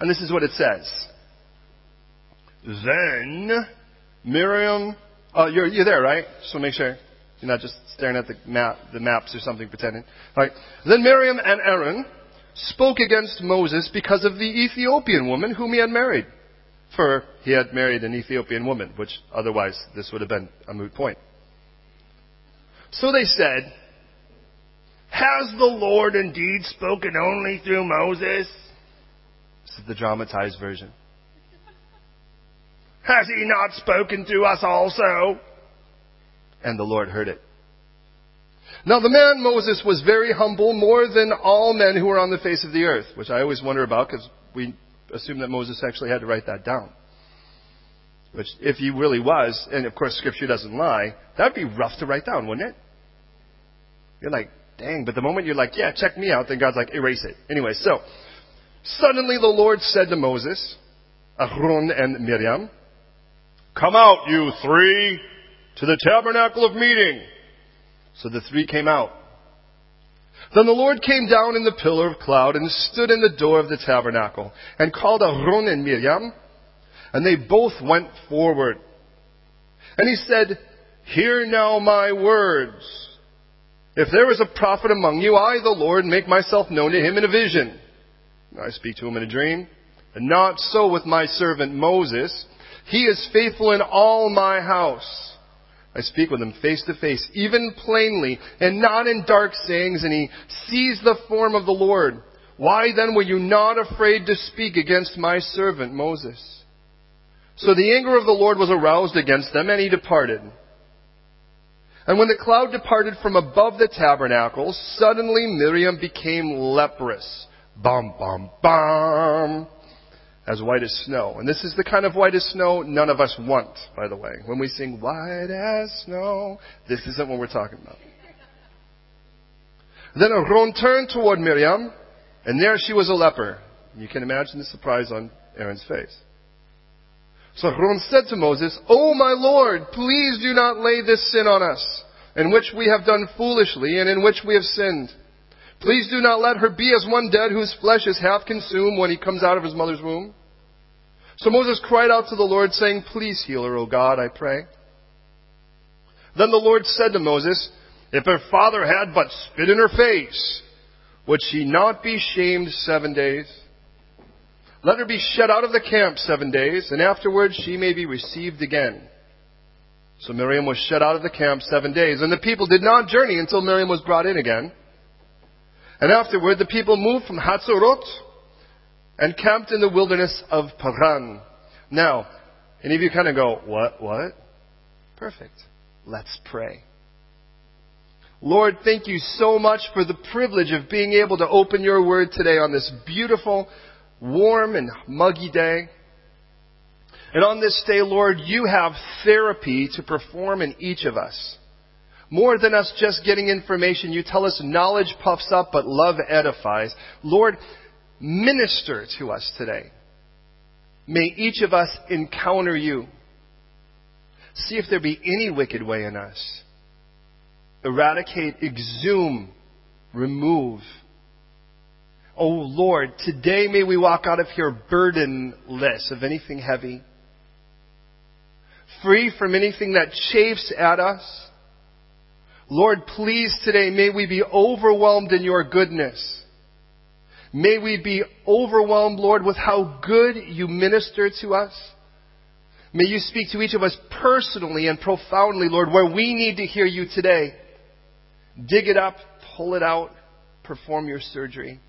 And this is what it says. Then Miriam, oh, you're, you're there, right? Just want to make sure. You're not just staring at the map, the maps or something pretending. All right. Then Miriam and Aaron spoke against Moses because of the Ethiopian woman whom he had married. For he had married an Ethiopian woman, which otherwise this would have been a moot point. So they said, Has the Lord indeed spoken only through Moses? This is the dramatized version. Has he not spoken to us also? And the Lord heard it. Now the man Moses was very humble, more than all men who were on the face of the earth, which I always wonder about because we assume that Moses actually had to write that down. Which, if he really was, and of course scripture doesn't lie, that'd be rough to write down, wouldn't it? You're like, dang, but the moment you're like, yeah, check me out, then God's like, erase it. Anyway, so, suddenly the Lord said to Moses, Aaron and Miriam, Come out, you three, to the tabernacle of meeting. So the three came out. Then the Lord came down in the pillar of cloud and stood in the door of the tabernacle and called Aaron and Miriam, and they both went forward. And he said, Hear now my words. If there is a prophet among you, I, the Lord, make myself known to him in a vision. I speak to him in a dream. And not so with my servant Moses. He is faithful in all my house. I speak with him face to face, even plainly, and not in dark sayings, and he sees the form of the Lord. Why then were you not afraid to speak against my servant Moses? So the anger of the Lord was aroused against them, and he departed. And when the cloud departed from above the tabernacle, suddenly Miriam became leprous. Bum, bum, bum as white as snow. And this is the kind of white as snow none of us want, by the way. When we sing white as snow, this isn't what we're talking about. Then Aaron turned toward Miriam, and there she was a leper. You can imagine the surprise on Aaron's face. So Aaron said to Moses, Oh my Lord, please do not lay this sin on us, in which we have done foolishly and in which we have sinned. Please do not let her be as one dead whose flesh is half consumed when he comes out of his mother's womb. So Moses cried out to the Lord, saying, Please heal her, O God, I pray. Then the Lord said to Moses, If her father had but spit in her face, would she not be shamed seven days? Let her be shut out of the camp seven days, and afterwards she may be received again. So Miriam was shut out of the camp seven days, and the people did not journey until Miriam was brought in again. And afterward the people moved from Hatzorot and camped in the wilderness of Paran. Now, any of you kind of go, what, what? Perfect. Let's pray. Lord, thank you so much for the privilege of being able to open your word today on this beautiful, warm, and muggy day. And on this day, Lord, you have therapy to perform in each of us. More than us just getting information, you tell us knowledge puffs up, but love edifies. Lord, Minister to us today. May each of us encounter you. See if there be any wicked way in us. Eradicate, exhume, remove. Oh Lord, today may we walk out of here burdenless of anything heavy, free from anything that chafes at us. Lord, please today may we be overwhelmed in your goodness. May we be overwhelmed, Lord, with how good you minister to us. May you speak to each of us personally and profoundly, Lord, where we need to hear you today. Dig it up, pull it out, perform your surgery.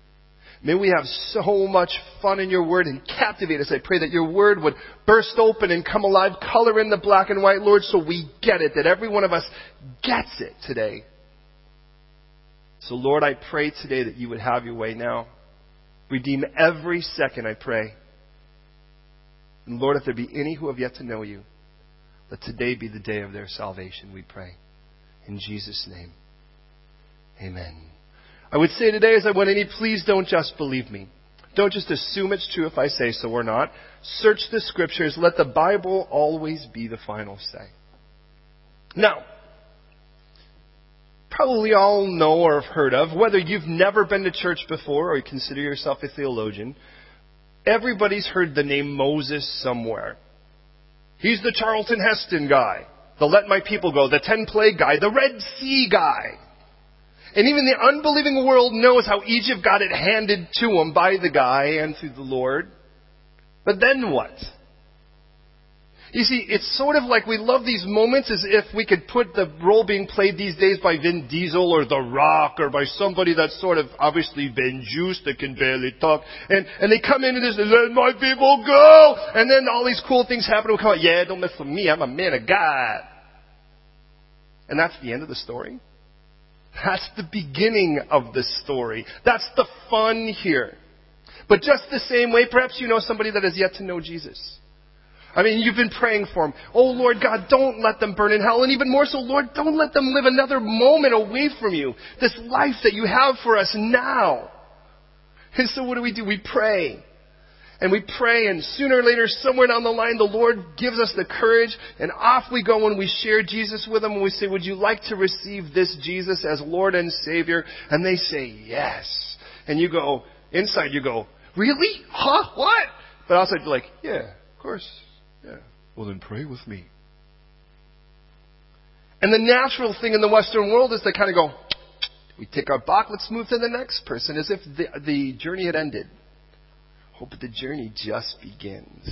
May we have so much fun in your word and captivate us. I pray that your word would burst open and come alive, color in the black and white, Lord, so we get it, that every one of us gets it today. So, Lord, I pray today that you would have your way now. Redeem every second, I pray. And Lord, if there be any who have yet to know you, let today be the day of their salvation, we pray. In Jesus' name. Amen. I would say today as I went in, please don't just believe me. Don't just assume it's true if I say so or not. Search the scriptures. Let the Bible always be the final say. Now, probably all know or have heard of, whether you've never been to church before or you consider yourself a theologian, Everybody's heard the name Moses somewhere. He's the Charlton Heston guy, the Let My People Go, the Ten Plague guy, the Red Sea guy. And even the unbelieving world knows how Egypt got it handed to him by the guy and through the Lord. But then what? You see, it's sort of like we love these moments as if we could put the role being played these days by Vin Diesel or The Rock or by somebody that's sort of obviously been juiced that can barely talk. And, and they come in and just let my people go! And then all these cool things happen we come out, yeah, don't mess with me, I'm a man of God. And that's the end of the story. That's the beginning of the story. That's the fun here. But just the same way, perhaps you know somebody that has yet to know Jesus. I mean, you've been praying for them. Oh Lord God, don't let them burn in hell. And even more so, Lord, don't let them live another moment away from you. This life that you have for us now. And so what do we do? We pray. And we pray, and sooner or later, somewhere down the line, the Lord gives us the courage, and off we go when we share Jesus with them, and we say, Would you like to receive this Jesus as Lord and Savior? And they say, Yes. And you go, inside you go, Really? Huh? What? But outside you're like, Yeah, of course. Yeah. Well, then pray with me. And the natural thing in the Western world is to kind of go, we take our box, let's move to the next person as if the, the journey had ended. Oh, but the journey just begins.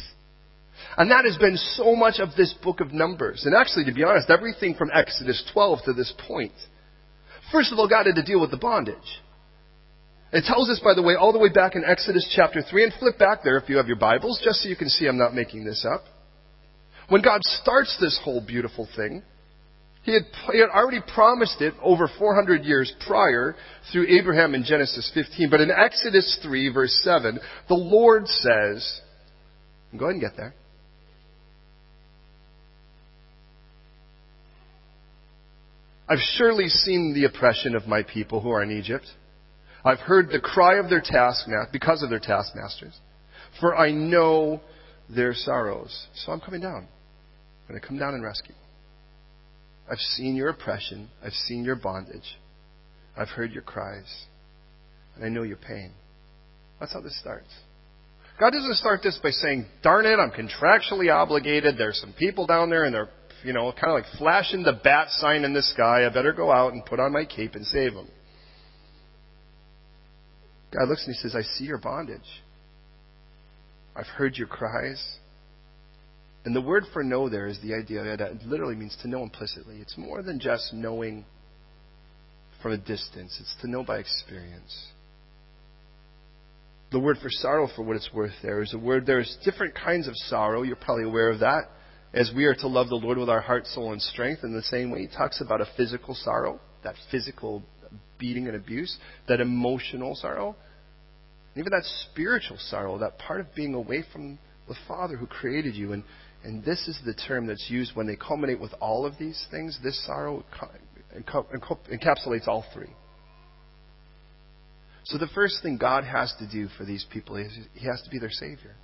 And that has been so much of this book of Numbers. And actually, to be honest, everything from Exodus 12 to this point. First of all, God had to deal with the bondage. It tells us, by the way, all the way back in Exodus chapter 3, and flip back there if you have your Bibles, just so you can see I'm not making this up. When God starts this whole beautiful thing, he had, he had already promised it over 400 years prior through Abraham in Genesis 15. But in Exodus 3, verse 7, the Lord says, go ahead and get there. I've surely seen the oppression of my people who are in Egypt. I've heard the cry of their task because of their taskmasters. For I know their sorrows. So I'm coming down. I'm going to come down and rescue. I've seen your oppression. I've seen your bondage. I've heard your cries. And I know your pain. That's how this starts. God doesn't start this by saying, darn it, I'm contractually obligated. There's some people down there and they're, you know, kind of like flashing the bat sign in the sky. I better go out and put on my cape and save them. God looks and he says, I see your bondage. I've heard your cries. And the word for know there is the idea that it literally means to know implicitly. It's more than just knowing from a distance, it's to know by experience. The word for sorrow, for what it's worth, there is a word. There's different kinds of sorrow. You're probably aware of that. As we are to love the Lord with our heart, soul, and strength, in the same way, he talks about a physical sorrow, that physical beating and abuse, that emotional sorrow, even that spiritual sorrow, that part of being away from the Father who created you. And, and this is the term that's used when they culminate with all of these things. This sorrow encapsulates all three. So the first thing God has to do for these people is He has to be their Savior.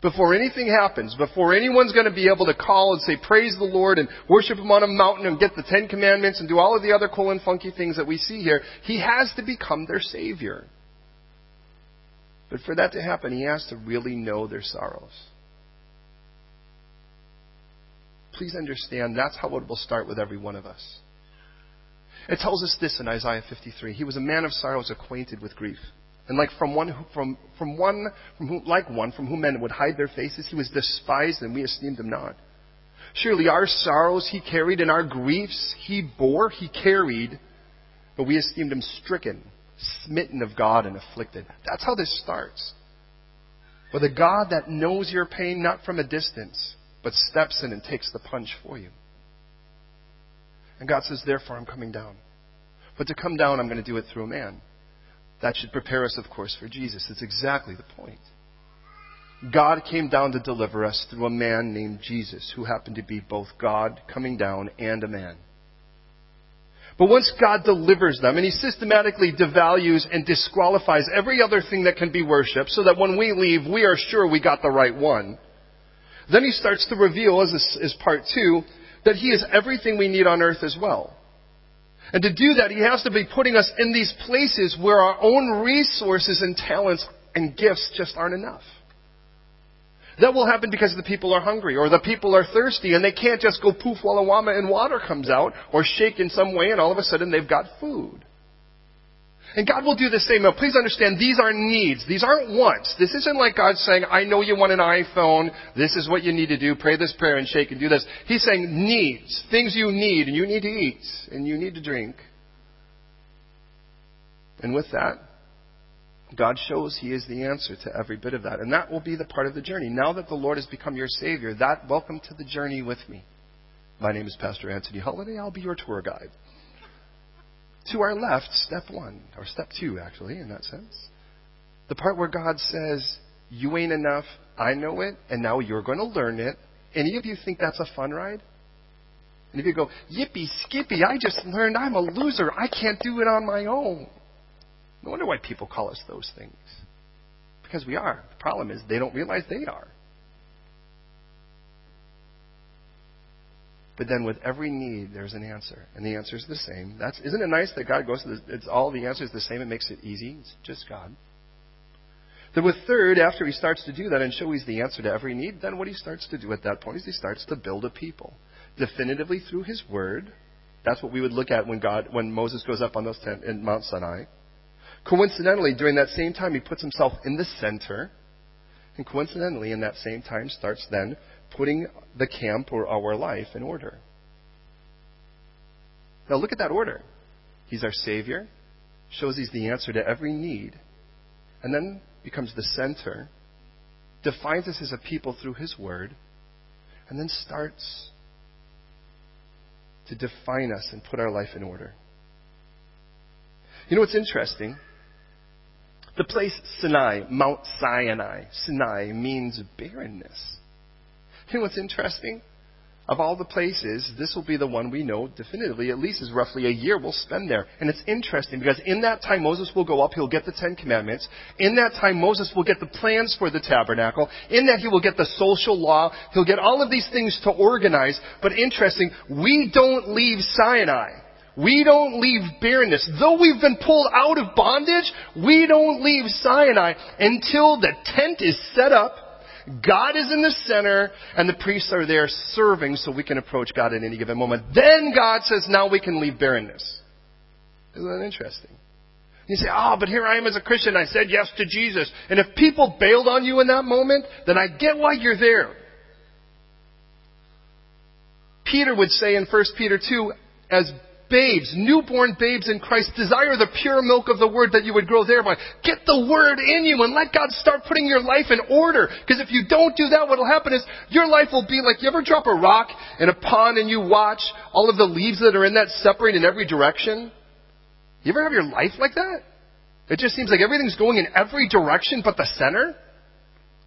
Before anything happens, before anyone's going to be able to call and say, Praise the Lord and worship Him on a mountain and get the Ten Commandments and do all of the other cool and funky things that we see here, He has to become their Savior. But for that to happen, He has to really know their sorrows. Please understand that's how it will start with every one of us. It tells us this in Isaiah 53. He was a man of sorrows, acquainted with grief. And like from one, who, from, from one, from whom, like one from whom men would hide their faces, he was despised and we esteemed him not. Surely our sorrows he carried and our griefs he bore, he carried, but we esteemed him stricken, smitten of God and afflicted. That's how this starts. With a God that knows your pain not from a distance, but steps in and takes the punch for you. And God says, Therefore, I'm coming down. But to come down, I'm going to do it through a man. That should prepare us, of course, for Jesus. It's exactly the point. God came down to deliver us through a man named Jesus, who happened to be both God coming down and a man. But once God delivers them, and He systematically devalues and disqualifies every other thing that can be worshipped, so that when we leave, we are sure we got the right one, then He starts to reveal, as, as part two, that He is everything we need on earth as well. And to do that, He has to be putting us in these places where our own resources and talents and gifts just aren't enough. That will happen because the people are hungry or the people are thirsty and they can't just go poof walla wama and water comes out or shake in some way and all of a sudden they've got food. And God will do the same. Now, please understand, these are needs. These aren't wants. This isn't like God saying, I know you want an iPhone. This is what you need to do. Pray this prayer and shake and do this. He's saying needs. Things you need. And you need to eat. And you need to drink. And with that, God shows He is the answer to every bit of that. And that will be the part of the journey. Now that the Lord has become your Savior, that welcome to the journey with me. My name is Pastor Anthony Holiday. I'll be your tour guide. To our left, step one, or step two, actually, in that sense. The part where God says, You ain't enough, I know it, and now you're going to learn it. Any of you think that's a fun ride? And if you go, Yippee skippy, I just learned I'm a loser, I can't do it on my own. No wonder why people call us those things. Because we are. The problem is they don't realize they are. But then with every need, there's an answer. And the answer is the same. That's, isn't it nice that God goes to it's all the answers the same. It makes it easy. It's just God. Then with third, after he starts to do that and show he's the answer to every need, then what he starts to do at that point is he starts to build a people. Definitively through his word. That's what we would look at when God, when Moses goes up on those ten, in Mount Sinai. Coincidentally, during that same time, he puts himself in the center. And coincidentally, in that same time, starts then putting the camp or our life in order. Now look at that order. He's our Savior, shows He's the answer to every need, and then becomes the center, defines us as a people through His Word, and then starts to define us and put our life in order. You know what's interesting? The place Sinai, Mount Sinai, Sinai means barrenness. You know what's interesting? Of all the places, this will be the one we know definitively, at least is roughly a year we'll spend there. And it's interesting because in that time Moses will go up, he'll get the Ten Commandments. In that time Moses will get the plans for the tabernacle. In that he will get the social law. He'll get all of these things to organize. But interesting, we don't leave Sinai. We don't leave barrenness. Though we've been pulled out of bondage, we don't leave Sinai until the tent is set up God is in the center, and the priests are there serving so we can approach God at any given moment. Then God says, now we can leave barrenness. Isn't that interesting? You say, oh, but here I am as a Christian. I said yes to Jesus. And if people bailed on you in that moment, then I get why you're there. Peter would say in 1 Peter 2, as babes, newborn babes in Christ, desire the pure milk of the word that you would grow thereby. Get the word in you and let God start putting your life in order. Because if you don't do that, what will happen is your life will be like you ever drop a rock in a pond and you watch all of the leaves that are in that separate in every direction? You ever have your life like that? It just seems like everything's going in every direction but the center?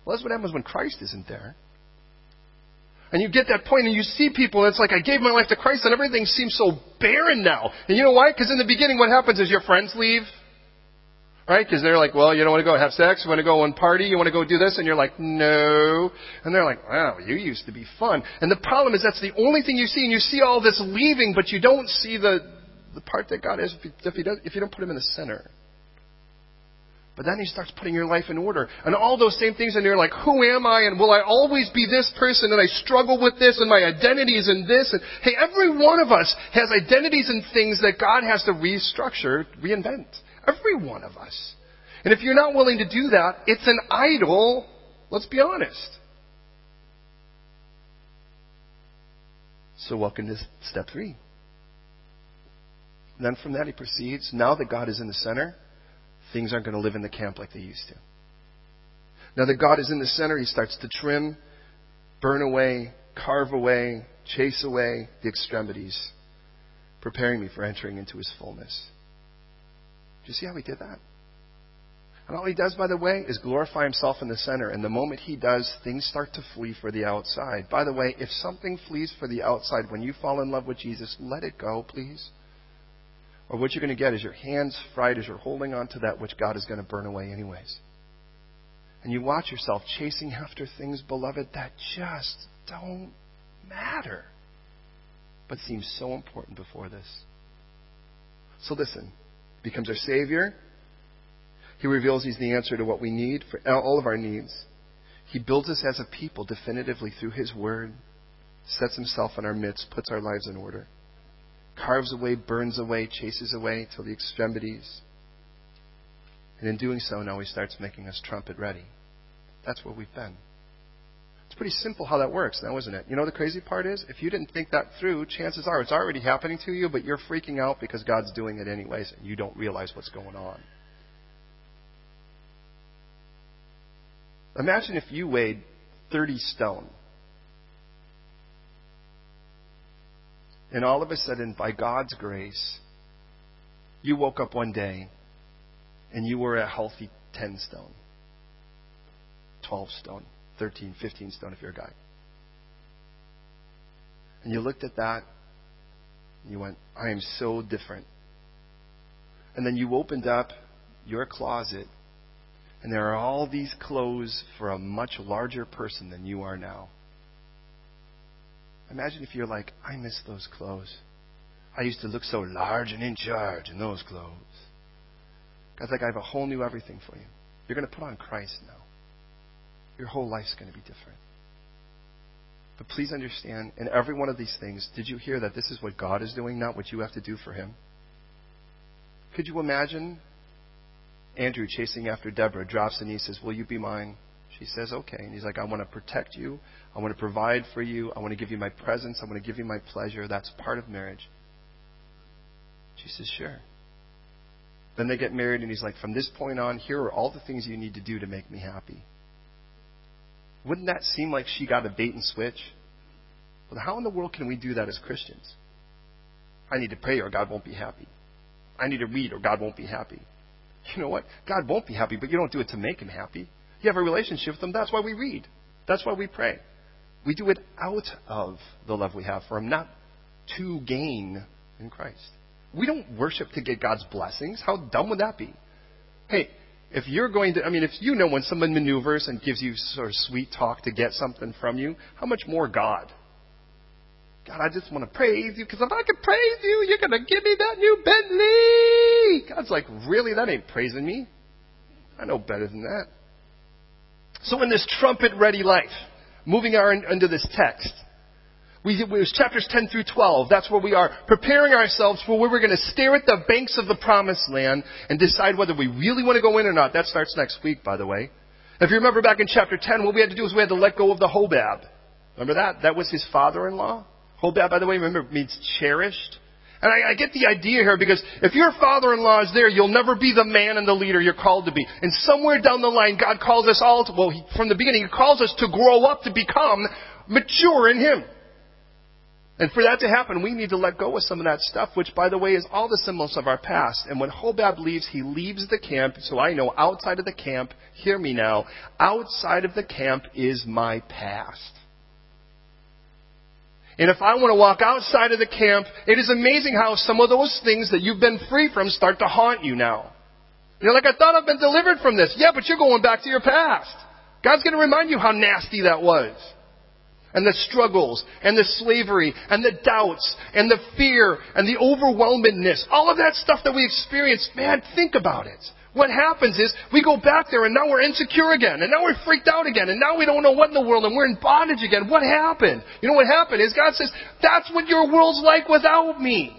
Well, that's what happens when Christ isn't there. And you get that point and you see people and it's like, I gave my life to Christ and everything seems so barren now. And you know why? Because in the beginning what happens is your friends leave. Right? Because they're like, well, you don't want to go have sex, you want to go and party, you want to go do this, and you're like, no. And they're like, wow, you used to be fun. And the problem is that's the only thing you see, and you see all this leaving, but you don't see the, the part that God is if, if, he does, if you don't put him in the center. But then he starts putting your life in order. And all those same things, and you're like, who am I? And will I always be this person? And I struggle with this, and my identity is in this. And hey, every one of us has identities and things that God has to restructure, reinvent. Every one of us. And if you're not willing to do that, it's an idol. Let's be honest. So welcome to step three. And then from that he proceeds, now that God is in the center, things aren't going to live in the camp like they used to. Now that God is in the center, He starts to trim, burn away, carve away, chase away the extremities, preparing me for entering into His fullness. Do you see how He did that? And all He does, by the way, is glorify Himself in the center. And the moment He does, things start to flee for the outside. By the way, if something flees for the outside when you fall in love with Jesus, let it go, please. Or what you're going to get is your hands fried as you're holding on to that which God is going to burn away, anyways. And you watch yourself chasing after things, beloved, that just don't matter, but seem so important before this. So listen, he becomes our Savior. He reveals He's the answer to what we need for all of our needs. He builds us as a people definitively through His Word, sets Himself in our midst, puts our lives in order, carves away, burns away, chases away till the extremities. And in doing so, now He starts making us trumpet ready. That's where we've been. It's pretty simple how that works now, isn't it? You know the crazy part is, if you didn't think that through, chances are it's already happening to you, but you're freaking out because God's doing it anyways, and you don't realize what's going on. Imagine if you weighed 30 stone. And all of a sudden, by God's grace, you woke up one day and you were a healthy 10 stone, 12 stone, 13, 15 stone if you're a guy. And you looked at that and you went, I am so different. And then you opened up your closet and there are all these clothes for a much larger person than you are now. Imagine if you're like, I miss those clothes. I used to look so large and in charge in those clothes. God's like, I have a whole new everything for you. You're going to put on Christ now. Your whole life's going to be different. But please understand, in every one of these things, did you hear that this is what God is doing, not what you have to do for Him? Could you imagine Andrew chasing after Deborah drops and he says, Will you be mine? She says, Okay. And he's like, I want to protect you. I want to provide for you. I want to give you my presence. I want to give you my pleasure. That's part of marriage. She says, Sure. Then they get married, and he's like, From this point on, here are all the things you need to do to make me happy. Wouldn't that seem like she got a bait and switch? Well, how in the world can we do that as Christians? I need to pray or God won't be happy. I need to read or God won't be happy you know what? God won't be happy, but you don't do it to make him happy. You have a relationship with him. That's why we read. That's why we pray. We do it out of the love we have for him, not to gain in Christ. We don't worship to get God's blessings. How dumb would that be? Hey, if you're going to, I mean, if you know when someone maneuvers and gives you sort of sweet talk to get something from you, how much more God? God, I just want to praise you because if I can praise you, you're going to give me that new Bentley. God's like, really? That ain't praising me. I know better than that. So in this trumpet ready life, moving our into this text, we, it was chapters 10 through 12. That's where we are preparing ourselves for where we're going to stare at the banks of the promised land and decide whether we really want to go in or not. That starts next week, by the way. If you remember back in chapter 10, what we had to do is we had to let go of the Hobab. Remember that? That was his father-in-law. Hobab, by the way, remember, means cherished. And I, I, get the idea here because if your father-in-law is there, you'll never be the man and the leader you're called to be. And somewhere down the line, God calls us all to, well, he, from the beginning, He calls us to grow up to become mature in Him. And for that to happen, we need to let go of some of that stuff, which, by the way, is all the symbols of our past. And when Hobab leaves, he leaves the camp. So I know outside of the camp, hear me now, outside of the camp is my past. And if I want to walk outside of the camp, it is amazing how some of those things that you've been free from start to haunt you now. You're like, I thought I've been delivered from this. Yeah, but you're going back to your past. God's going to remind you how nasty that was. And the struggles, and the slavery, and the doubts, and the fear, and the overwhelmedness. All of that stuff that we experienced, man, think about it. What happens is we go back there and now we're insecure again and now we're freaked out again and now we don't know what in the world and we're in bondage again. What happened? You know what happened is God says, that's what your world's like without me.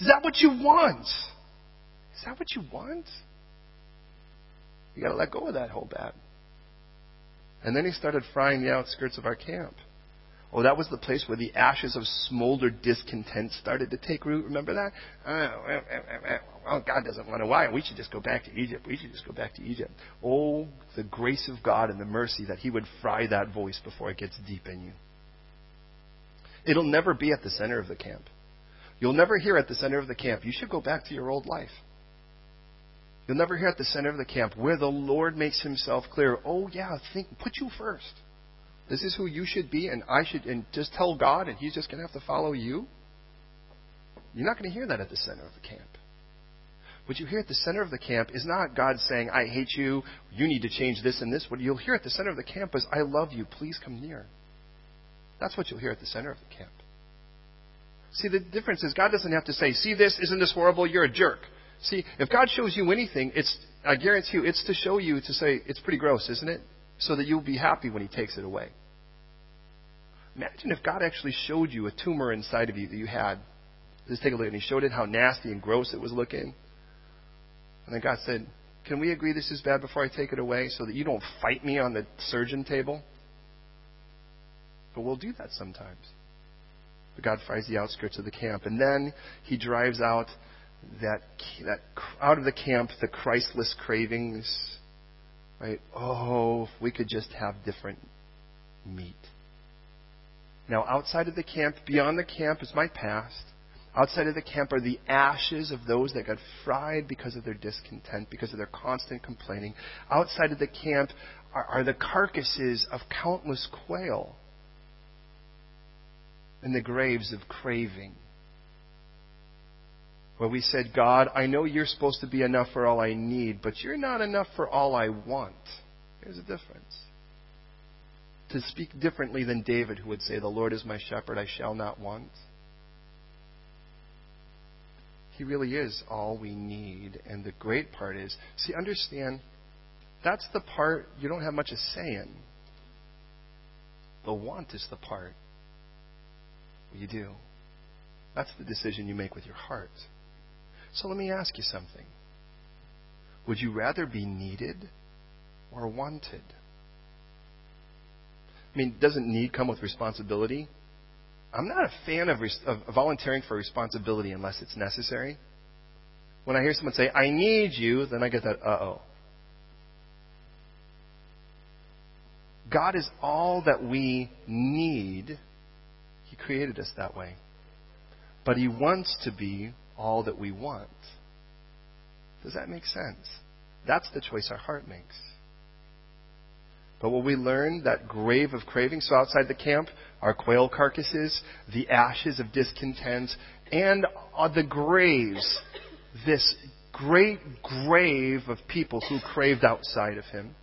Is that what you want? Is that what you want? You gotta let go of that Hobab. And then he started frying the outskirts of our camp. Oh, that was the place where the ashes of smoldered discontent started to take root. Remember that? Oh, Oh, God doesn't want to. Why? We should just go back to Egypt. We should just go back to Egypt. Oh, the grace of God and the mercy that He would fry that voice before it gets deep in you. It'll never be at the center of the camp. You'll never hear at the center of the camp, you should go back to your old life. You'll never hear at the center of the camp where the Lord makes Himself clear. Oh, yeah, think, put you first. This is who you should be, and I should, and just tell God, and He's just going to have to follow you. You're not going to hear that at the center of the camp. What you hear at the center of the camp is not God saying, I hate you, you need to change this and this. What you'll hear at the center of the camp is, I love you, please come near. That's what you'll hear at the center of the camp. See, the difference is God doesn't have to say, see this, isn't this horrible, you're a jerk. See, if God shows you anything, it's I guarantee you, it's to show you to say, it's pretty gross, isn't it? So that you'll be happy when He takes it away. Imagine if God actually showed you a tumor inside of you that you had. Just take a look, and He showed it how nasty and gross it was looking. And God said, Can we agree this is bad before I take it away so that you don't fight me on the surgeon table? But we'll do that sometimes. But God finds the outskirts of the camp. And then He drives out that, that out of the camp the Christless cravings, right? Oh, if we could just have different meat. Now, outside of the camp, beyond the camp is my past. Outside of the camp are the ashes of those that got fried because of their discontent, because of their constant complaining. Outside of the camp are, are the carcasses of countless quail and the graves of craving where we said, God, I know you're supposed to be enough for all I need, but you're not enough for all I want. There's a difference. To speak differently than David, who would say, The Lord is my shepherd, I shall not want. He really is all we need. And the great part is, see, understand, that's the part you don't have much to say in. The want is the part you do. That's the decision you make with your heart. So let me ask you something. Would you rather be needed or wanted? I mean, doesn't need come with responsibility? I'm not a fan of, res- of volunteering for responsibility unless it's necessary. When I hear someone say, I need you, then I get that, uh oh. God is all that we need. He created us that way. But He wants to be all that we want. Does that make sense? That's the choice our heart makes. But what we learn, that grave of craving, so outside the camp, are quail carcasses, the ashes of discontent, and the graves, this great grave of people who craved outside of him.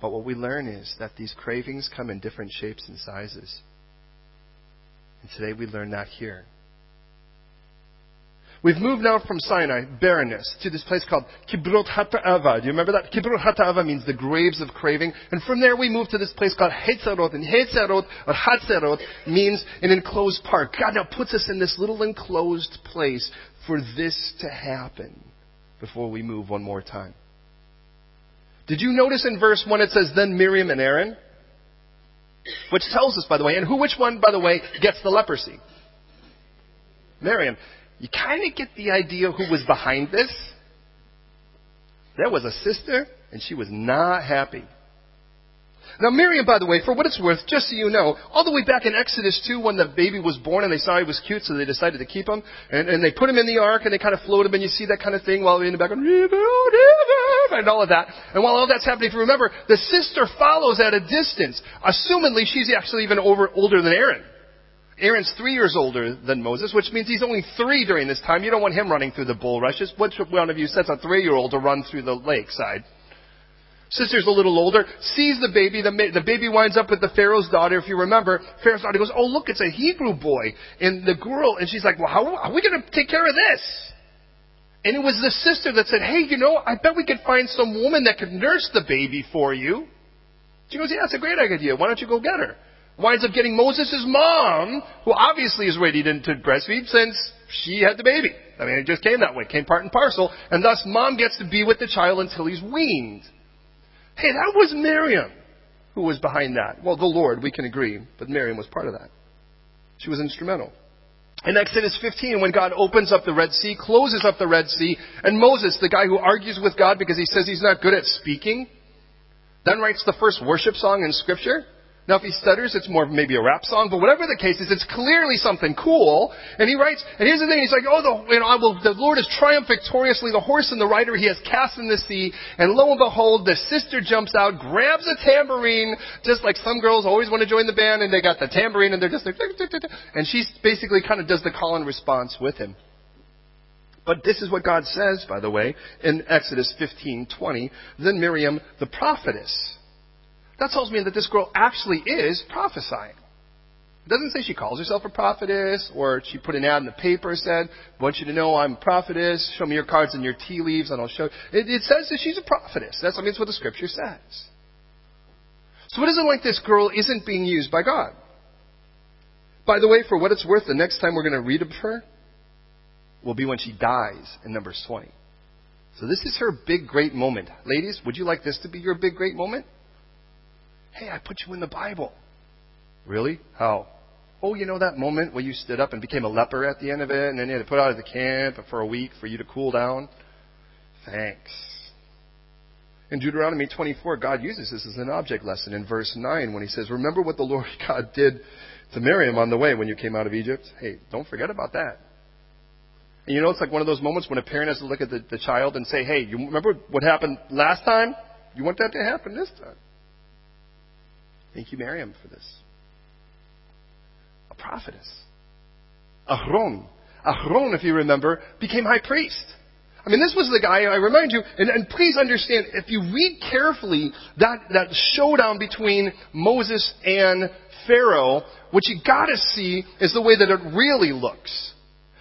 But what we learn is that these cravings come in different shapes and sizes. And today we learn that here. We've moved now from Sinai, barrenness, to this place called Kibrot Hata'ava. Do you remember that? Kibrot Hata'ava means the graves of craving. And from there we move to this place called Hetzerot. And Hetzerot, or Hatzerot, means an enclosed park. God now puts us in this little enclosed place for this to happen before we move one more time. Did you notice in verse 1 it says, Then Miriam and Aaron? Which tells us, by the way, and who, which one, by the way, gets the leprosy? Miriam you kind of get the idea who was behind this. There was a sister, and she was not happy. Now, Miriam, by the way, for what it's worth, just so you know, all the way back in Exodus 2, when the baby was born and they saw he was cute, so they decided to keep him, and, and they put him in the ark and they kind of float him, and you see that kind of thing while in the background, and all of that. And while all that's happening, if you remember, the sister follows at a distance. Assumedly, she's actually even over, older than Aaron. Aaron's three years older than Moses, which means he's only three during this time. You don't want him running through the bulrushes. Which one of you sets a three-year-old to run through the lakeside? Sister's a little older, sees the baby. The, the baby winds up with the Pharaoh's daughter. If you remember, Pharaoh's daughter goes, "Oh, look, it's a Hebrew boy." And the girl, and she's like, "Well, how are we going to take care of this?" And it was the sister that said, "Hey, you know, I bet we could find some woman that could nurse the baby for you." She goes, "Yeah, that's a great idea. Why don't you go get her?" Winds up getting Moses' mom, who obviously is ready to, to breastfeed since she had the baby. I mean, it just came that way, came part and parcel, and thus mom gets to be with the child until he's weaned. Hey, that was Miriam who was behind that. Well, the Lord, we can agree, but Miriam was part of that. She was instrumental. In Exodus 15, when God opens up the Red Sea, closes up the Red Sea, and Moses, the guy who argues with God because he says he's not good at speaking, then writes the first worship song in Scripture, now, if he stutters, it's more maybe a rap song, but whatever the case is, it's clearly something cool. And he writes, and here's the thing, he's like, oh, the, you know, I will, the Lord has triumphed victoriously, the horse and the rider he has cast in the sea, and lo and behold, the sister jumps out, grabs a tambourine, just like some girls always want to join the band, and they got the tambourine, and they're just like, and she basically kind of does the call and response with him. But this is what God says, by the way, in Exodus 15:20. Then Miriam, the prophetess, that tells me that this girl actually is prophesying. It doesn't say she calls herself a prophetess or she put an ad in the paper said, want you to know I'm a prophetess. Show me your cards and your tea leaves and I'll show. It, it says that she's a prophetess. That's, I mean, that's what the scripture says. So it isn't like this girl isn't being used by God. By the way, for what it's worth, the next time we're going to read of her will be when she dies in Numbers 20. So this is her big, great moment. Ladies, would you like this to be your big, great moment? Hey, I put you in the Bible. Really? How? Oh, you know that moment where you stood up and became a leper at the end of it, and then you had to put out of the camp for a week for you to cool down? Thanks. In Deuteronomy 24, God uses this as an object lesson in verse 9 when he says, Remember what the Lord God did to Miriam on the way when you came out of Egypt? Hey, don't forget about that. And you know, it's like one of those moments when a parent has to look at the, the child and say, Hey, you remember what happened last time? You want that to happen this time. Thank you, Miriam, for this A prophetess. Ahron. Ahron, if you remember, became high priest. I mean, this was the guy, I remind you, and, and please understand, if you read carefully that, that showdown between Moses and Pharaoh, what you gotta see is the way that it really looks.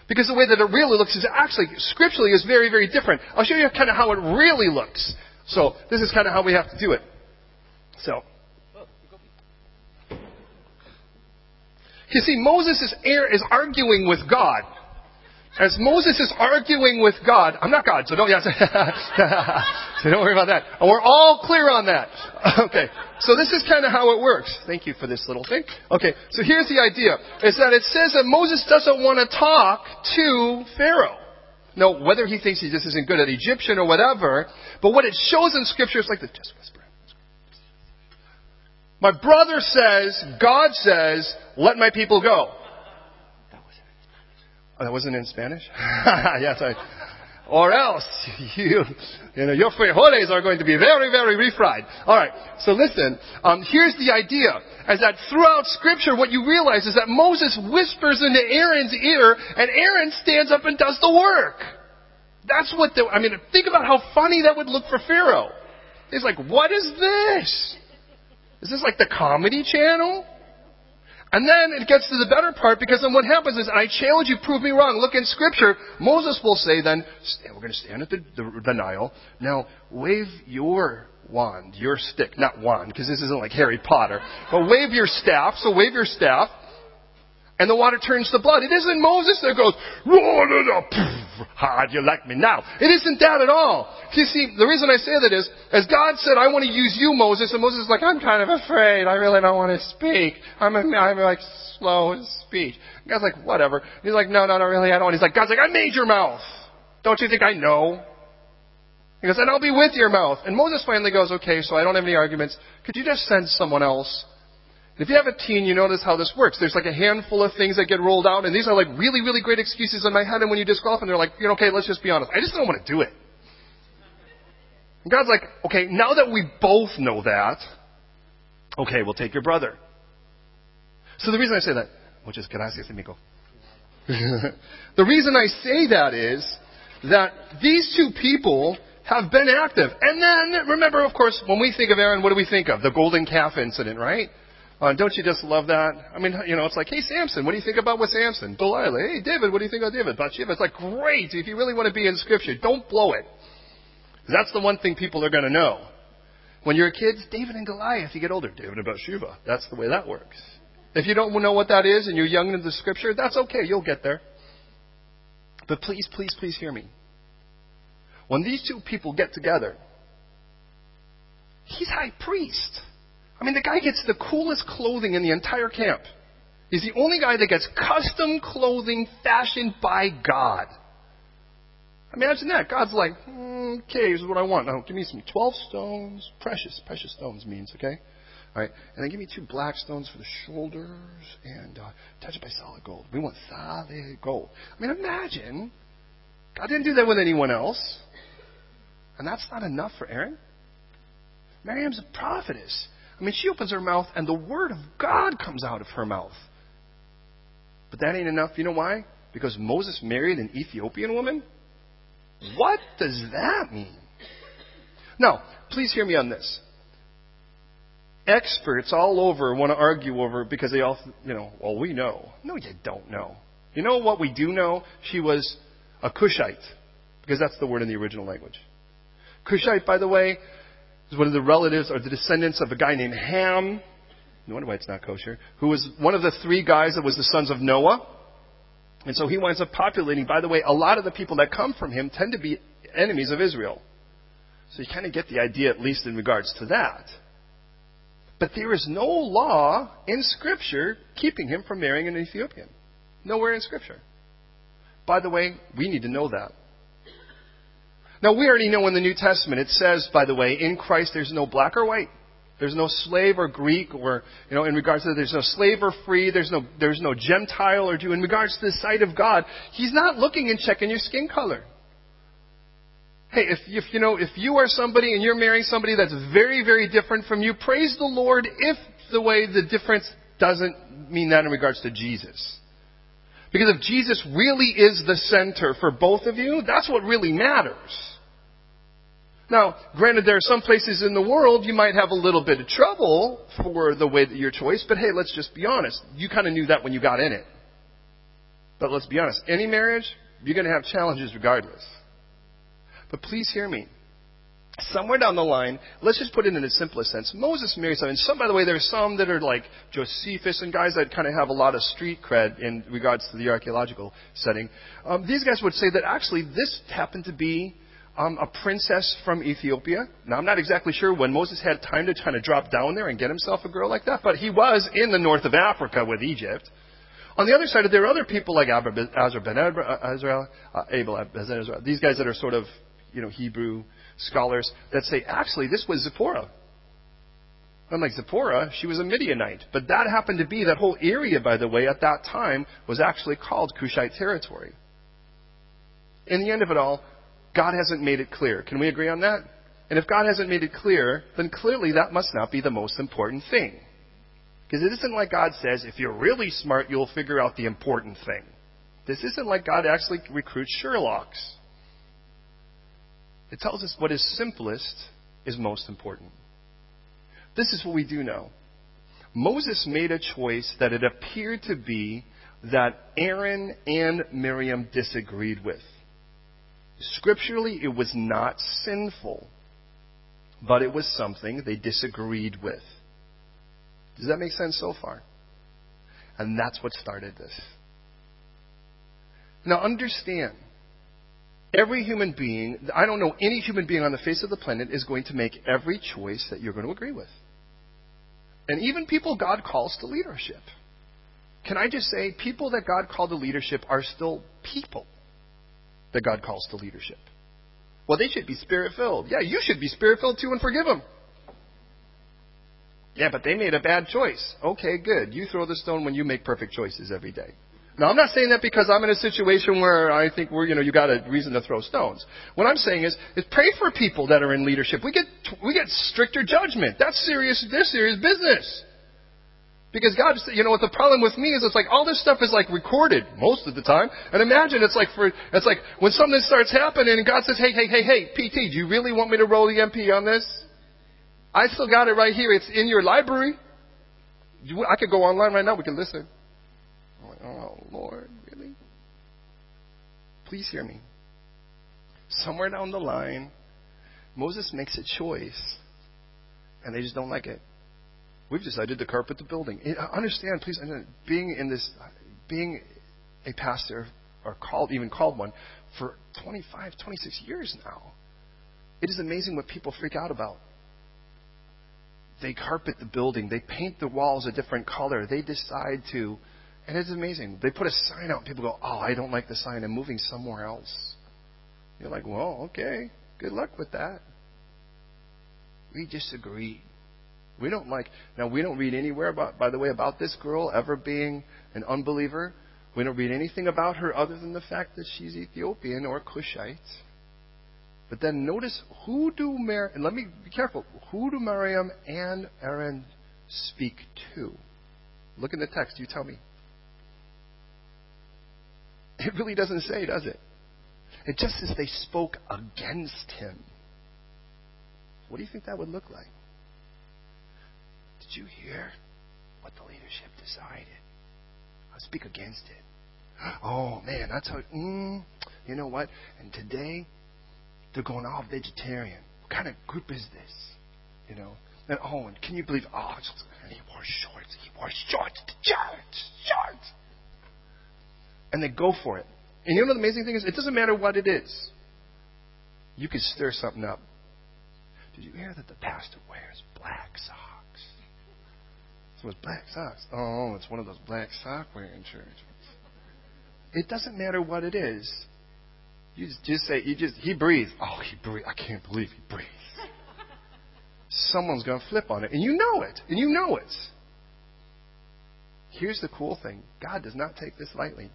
Because the way that it really looks is actually, scripturally, is very, very different. I'll show you kind of how it really looks. So, this is kind of how we have to do it. So, You see, Moses is, is arguing with God. As Moses is arguing with God, I'm not God, so don't, yeah, so don't worry about that. We're all clear on that. Okay, so this is kind of how it works. Thank you for this little thing. Okay, so here's the idea: is that it says that Moses doesn't want to talk to Pharaoh. No, whether he thinks he just isn't good at Egyptian or whatever, but what it shows in Scripture is like the just whisper. My brother says, God says, let my people go. Oh, that wasn't in Spanish? yes, I. Or else, you, you know, your frijoles are going to be very, very refried. Alright, so listen, um, here's the idea, is that throughout scripture what you realize is that Moses whispers into Aaron's ear, and Aaron stands up and does the work. That's what the, I mean, think about how funny that would look for Pharaoh. He's like, what is this? Is this like the comedy channel? And then it gets to the better part because then what happens is, I challenge you, prove me wrong. Look in Scripture. Moses will say then, we're going to stand at the, the, the Nile. Now, wave your wand, your stick, not wand, because this isn't like Harry Potter, but wave your staff. So wave your staff and the water turns to blood. It isn't Moses that goes, "Run it up, how do you like me now? It isn't that at all. You see, the reason I say that is, as God said, I want to use you, Moses, and Moses is like, I'm kind of afraid. I really don't want to speak. I'm, I'm like slow in speech. And God's like, whatever. And he's like, no, no, no, really, I don't. He's like, God's like, I made your mouth. Don't you think I know? He goes, and I'll be with your mouth. And Moses finally goes, okay, so I don't have any arguments. Could you just send someone else? If you have a teen, you notice how this works. There's like a handful of things that get rolled out, and these are like really, really great excuses in my head. And when you disqualify, and they're like, you know, okay, let's just be honest. I just don't want to do it. And God's like, okay, now that we both know that, okay, we'll take your brother. So the reason I say that, which is gracias, amigo. the reason I say that is that these two people have been active. And then, remember, of course, when we think of Aaron, what do we think of? The golden calf incident, right? Uh, don't you just love that? I mean, you know, it's like, hey, Samson, what do you think about with Samson? Delilah, hey, David, what do you think about David? Bathsheba. It's like, great. If you really want to be in Scripture, don't blow it. That's the one thing people are going to know. When you're a kid, David and Goliath. You get older, David and Bathsheba. That's the way that works. If you don't know what that is and you're young in the Scripture, that's okay. You'll get there. But please, please, please hear me. When these two people get together, he's high priest. I mean, the guy gets the coolest clothing in the entire camp. He's the only guy that gets custom clothing fashioned by God. Imagine that. God's like, mm, okay, here's what I want. Now, give me some 12 stones. Precious. Precious stones means, okay? All right. And then give me two black stones for the shoulders and uh, touch it by solid gold. We want solid gold. I mean, imagine. God didn't do that with anyone else. And that's not enough for Aaron. Miriam's a prophetess. I mean, she opens her mouth and the word of God comes out of her mouth. But that ain't enough. You know why? Because Moses married an Ethiopian woman? What does that mean? Now, please hear me on this. experts all over want to argue over it because they all, you know, well, we know. No, you don't know. You know what we do know? She was a Cushite, because that's the word in the original language. Cushite, by the way, is one of the relatives or the descendants of a guy named Ham. No wonder why it's not kosher. Who was one of the three guys that was the sons of Noah. And so he winds up populating. By the way, a lot of the people that come from him tend to be enemies of Israel. So you kind of get the idea, at least in regards to that. But there is no law in Scripture keeping him from marrying an Ethiopian. Nowhere in Scripture. By the way, we need to know that. Now, we already know in the New Testament it says, by the way, in Christ there's no black or white. There's no slave or Greek or, you know, in regards to there's no slave or free, there's no, there's no Gentile or Jew. In regards to the sight of God, He's not looking and checking your skin color. Hey, if, if you know, if you are somebody and you're marrying somebody that's very, very different from you, praise the Lord if the way the difference doesn't mean that in regards to Jesus. Because if Jesus really is the center for both of you, that's what really matters. Now, granted, there are some places in the world you might have a little bit of trouble for the way that your choice, but hey, let's just be honest. You kind of knew that when you got in it. But let's be honest. Any marriage, you're going to have challenges regardless. But please hear me somewhere down the line, let's just put it in its simplest sense. Moses married some, and some, by the way, there are some that are like Josephus and guys that kind of have a lot of street cred in regards to the archaeological setting. Um, these guys would say that actually this happened to be um, a princess from Ethiopia. Now, I'm not exactly sure when Moses had time to kind of drop down there and get himself a girl like that, but he was in the north of Africa with Egypt. On the other side, there are other people like Azar ben Azrael, uh, Abel, these guys that are sort of, you know, Hebrew scholars that say actually this was Zipporah. Unlike Zipporah, she was a Midianite. But that happened to be, that whole area, by the way, at that time was actually called Cushite territory. In the end of it all, God hasn't made it clear. Can we agree on that? And if God hasn't made it clear, then clearly that must not be the most important thing. Because it isn't like God says, if you're really smart, you'll figure out the important thing. This isn't like God actually recruits Sherlocks. It tells us what is simplest is most important. This is what we do know. Moses made a choice that it appeared to be that Aaron and Miriam disagreed with. Scripturally, it was not sinful, but it was something they disagreed with. Does that make sense so far? And that's what started this. Now, understand Every human being, I don't know any human being on the face of the planet is going to make every choice that you're going to agree with. And even people God calls to leadership. Can I just say, people that God called to leadership are still people that God calls to leadership. Well, they should be spirit filled. Yeah, you should be spirit filled too and forgive them. Yeah, but they made a bad choice. Okay, good. You throw the stone when you make perfect choices every day. Now, I'm not saying that because I'm in a situation where I think we're, you know, you got a reason to throw stones. What I'm saying is, is pray for people that are in leadership. We get, we get stricter judgment. That's serious, This serious business. Because God, you know what the problem with me is, it's like all this stuff is like recorded most of the time. And imagine it's like for, it's like when something starts happening and God says, hey, hey, hey, hey, PT, do you really want me to roll the MP on this? I still got it right here. It's in your library. I could go online right now. We can listen. Oh, Lord, really? Please hear me. Somewhere down the line, Moses makes a choice, and they just don't like it. We've decided to carpet the building. Eh, uh, understand, please, being in this, being a pastor, or called, even called one, for 25, 26 years now, it is amazing what people freak out about. They carpet the building, they paint the walls a different color, they decide to and it's amazing. They put a sign out, and people go, Oh, I don't like the sign. I'm moving somewhere else. You're like, Well, okay. Good luck with that. We disagree. We don't like. Now, we don't read anywhere, about, by the way, about this girl ever being an unbeliever. We don't read anything about her other than the fact that she's Ethiopian or Cushite. But then notice who do Mar and let me be careful. Who do Miriam and Aaron speak to? Look in the text. You tell me. It really doesn't say, does it? It just says they spoke against him. What do you think that would look like? Did you hear what the leadership decided? I'll speak against it. Oh man, that's how. Mm, you know what? And today they're going all vegetarian. What kind of group is this? You know. And oh, and can you believe? Oh, and he wore shorts. He wore shorts to church. Shorts. And they go for it. And you know the amazing thing is? It doesn't matter what it is. You can stir something up. Did you hear that the pastor wears black socks? So it's black socks. Oh, it's one of those black sock wearing churches. It doesn't matter what it is. You just, just say, you just, he breathes. Oh, he breathes. I can't believe he breathes. Someone's going to flip on it. And you know it. And you know it. Here's the cool thing God does not take this lightly.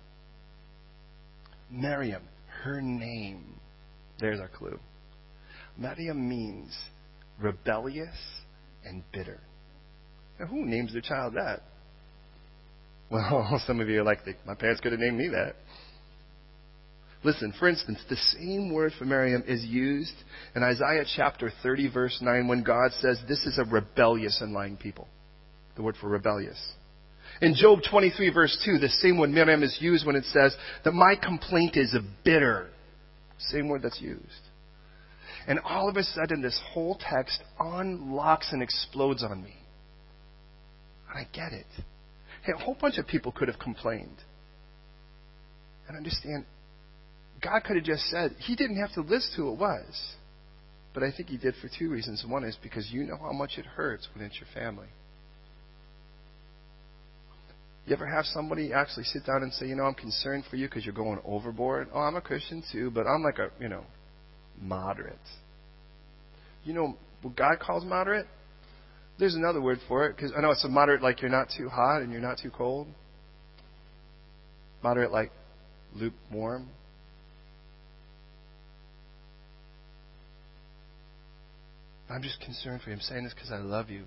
Miriam, her name, there's our clue. Miriam means rebellious and bitter. Now, who names their child that? Well, some of you are like, my parents could have named me that. Listen, for instance, the same word for Miriam is used in Isaiah chapter 30, verse 9, when God says, This is a rebellious and lying people. The word for rebellious. In Job 23, verse 2, the same word Miriam is used when it says that my complaint is bitter. Same word that's used. And all of a sudden, this whole text unlocks and explodes on me. I get it. Hey, a whole bunch of people could have complained. And understand, God could have just said, He didn't have to list who it was. But I think He did for two reasons. One is because you know how much it hurts when it's your family. You ever have somebody actually sit down and say, you know, I'm concerned for you because you're going overboard? Oh, I'm a Christian too, but I'm like a, you know, moderate. You know what God calls moderate? There's another word for it because I know it's a moderate like you're not too hot and you're not too cold. Moderate like lukewarm. I'm just concerned for you. I'm saying this because I love you.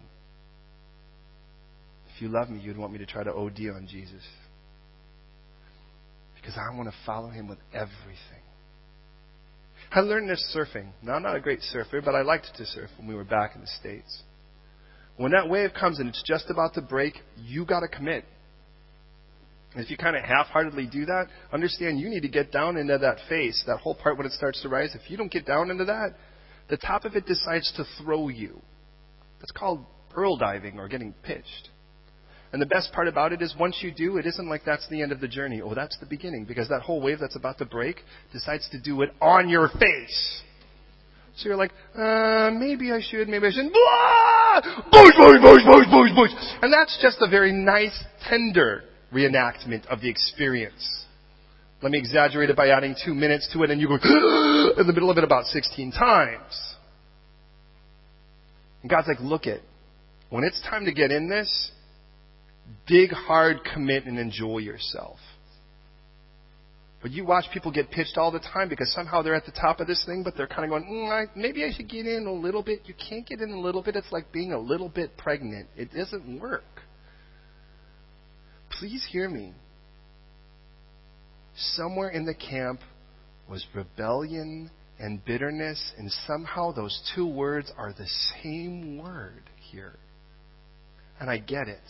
If you love me, you'd want me to try to OD on Jesus. Because I want to follow him with everything. I learned this surfing. Now, I'm not a great surfer, but I liked to surf when we were back in the States. When that wave comes and it's just about to break, you got to commit. If you kind of half heartedly do that, understand you need to get down into that face, that whole part when it starts to rise. If you don't get down into that, the top of it decides to throw you. That's called pearl diving or getting pitched. And the best part about it is once you do, it isn't like that's the end of the journey. Oh, that's the beginning. Because that whole wave that's about to break decides to do it on your face. So you're like, uh, maybe I should, maybe I shouldn't. Blah! Boosh, boosh, boosh, boosh, boosh, boosh. And that's just a very nice, tender reenactment of the experience. Let me exaggerate it by adding two minutes to it, and you go in the middle of it about 16 times. And God's like, look it. When it's time to get in this, dig hard, commit, and enjoy yourself. But you watch people get pitched all the time because somehow they're at the top of this thing, but they're kind of going, mm, I, maybe I should get in a little bit. You can't get in a little bit. It's like being a little bit pregnant. It doesn't work. Please hear me. Somewhere in the camp was rebellion and bitterness, and somehow those two words are the same word here. And I get it.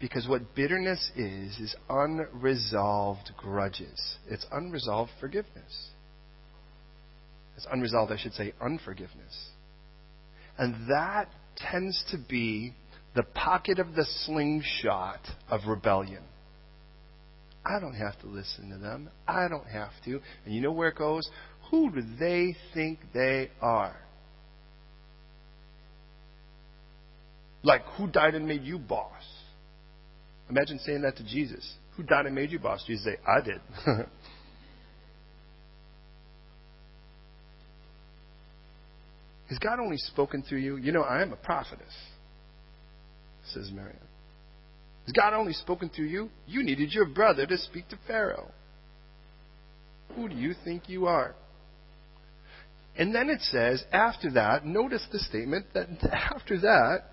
Because what bitterness is, is unresolved grudges. It's unresolved forgiveness. It's unresolved, I should say, unforgiveness. And that tends to be the pocket of the slingshot of rebellion. I don't have to listen to them. I don't have to. And you know where it goes? Who do they think they are? Like, who died and made you boss? Imagine saying that to Jesus. Who died and made you boss? Jesus say, I did. Has God only spoken through you? You know, I am a prophetess, says Miriam. Has God only spoken through you? You needed your brother to speak to Pharaoh. Who do you think you are? And then it says, after that, notice the statement that after that,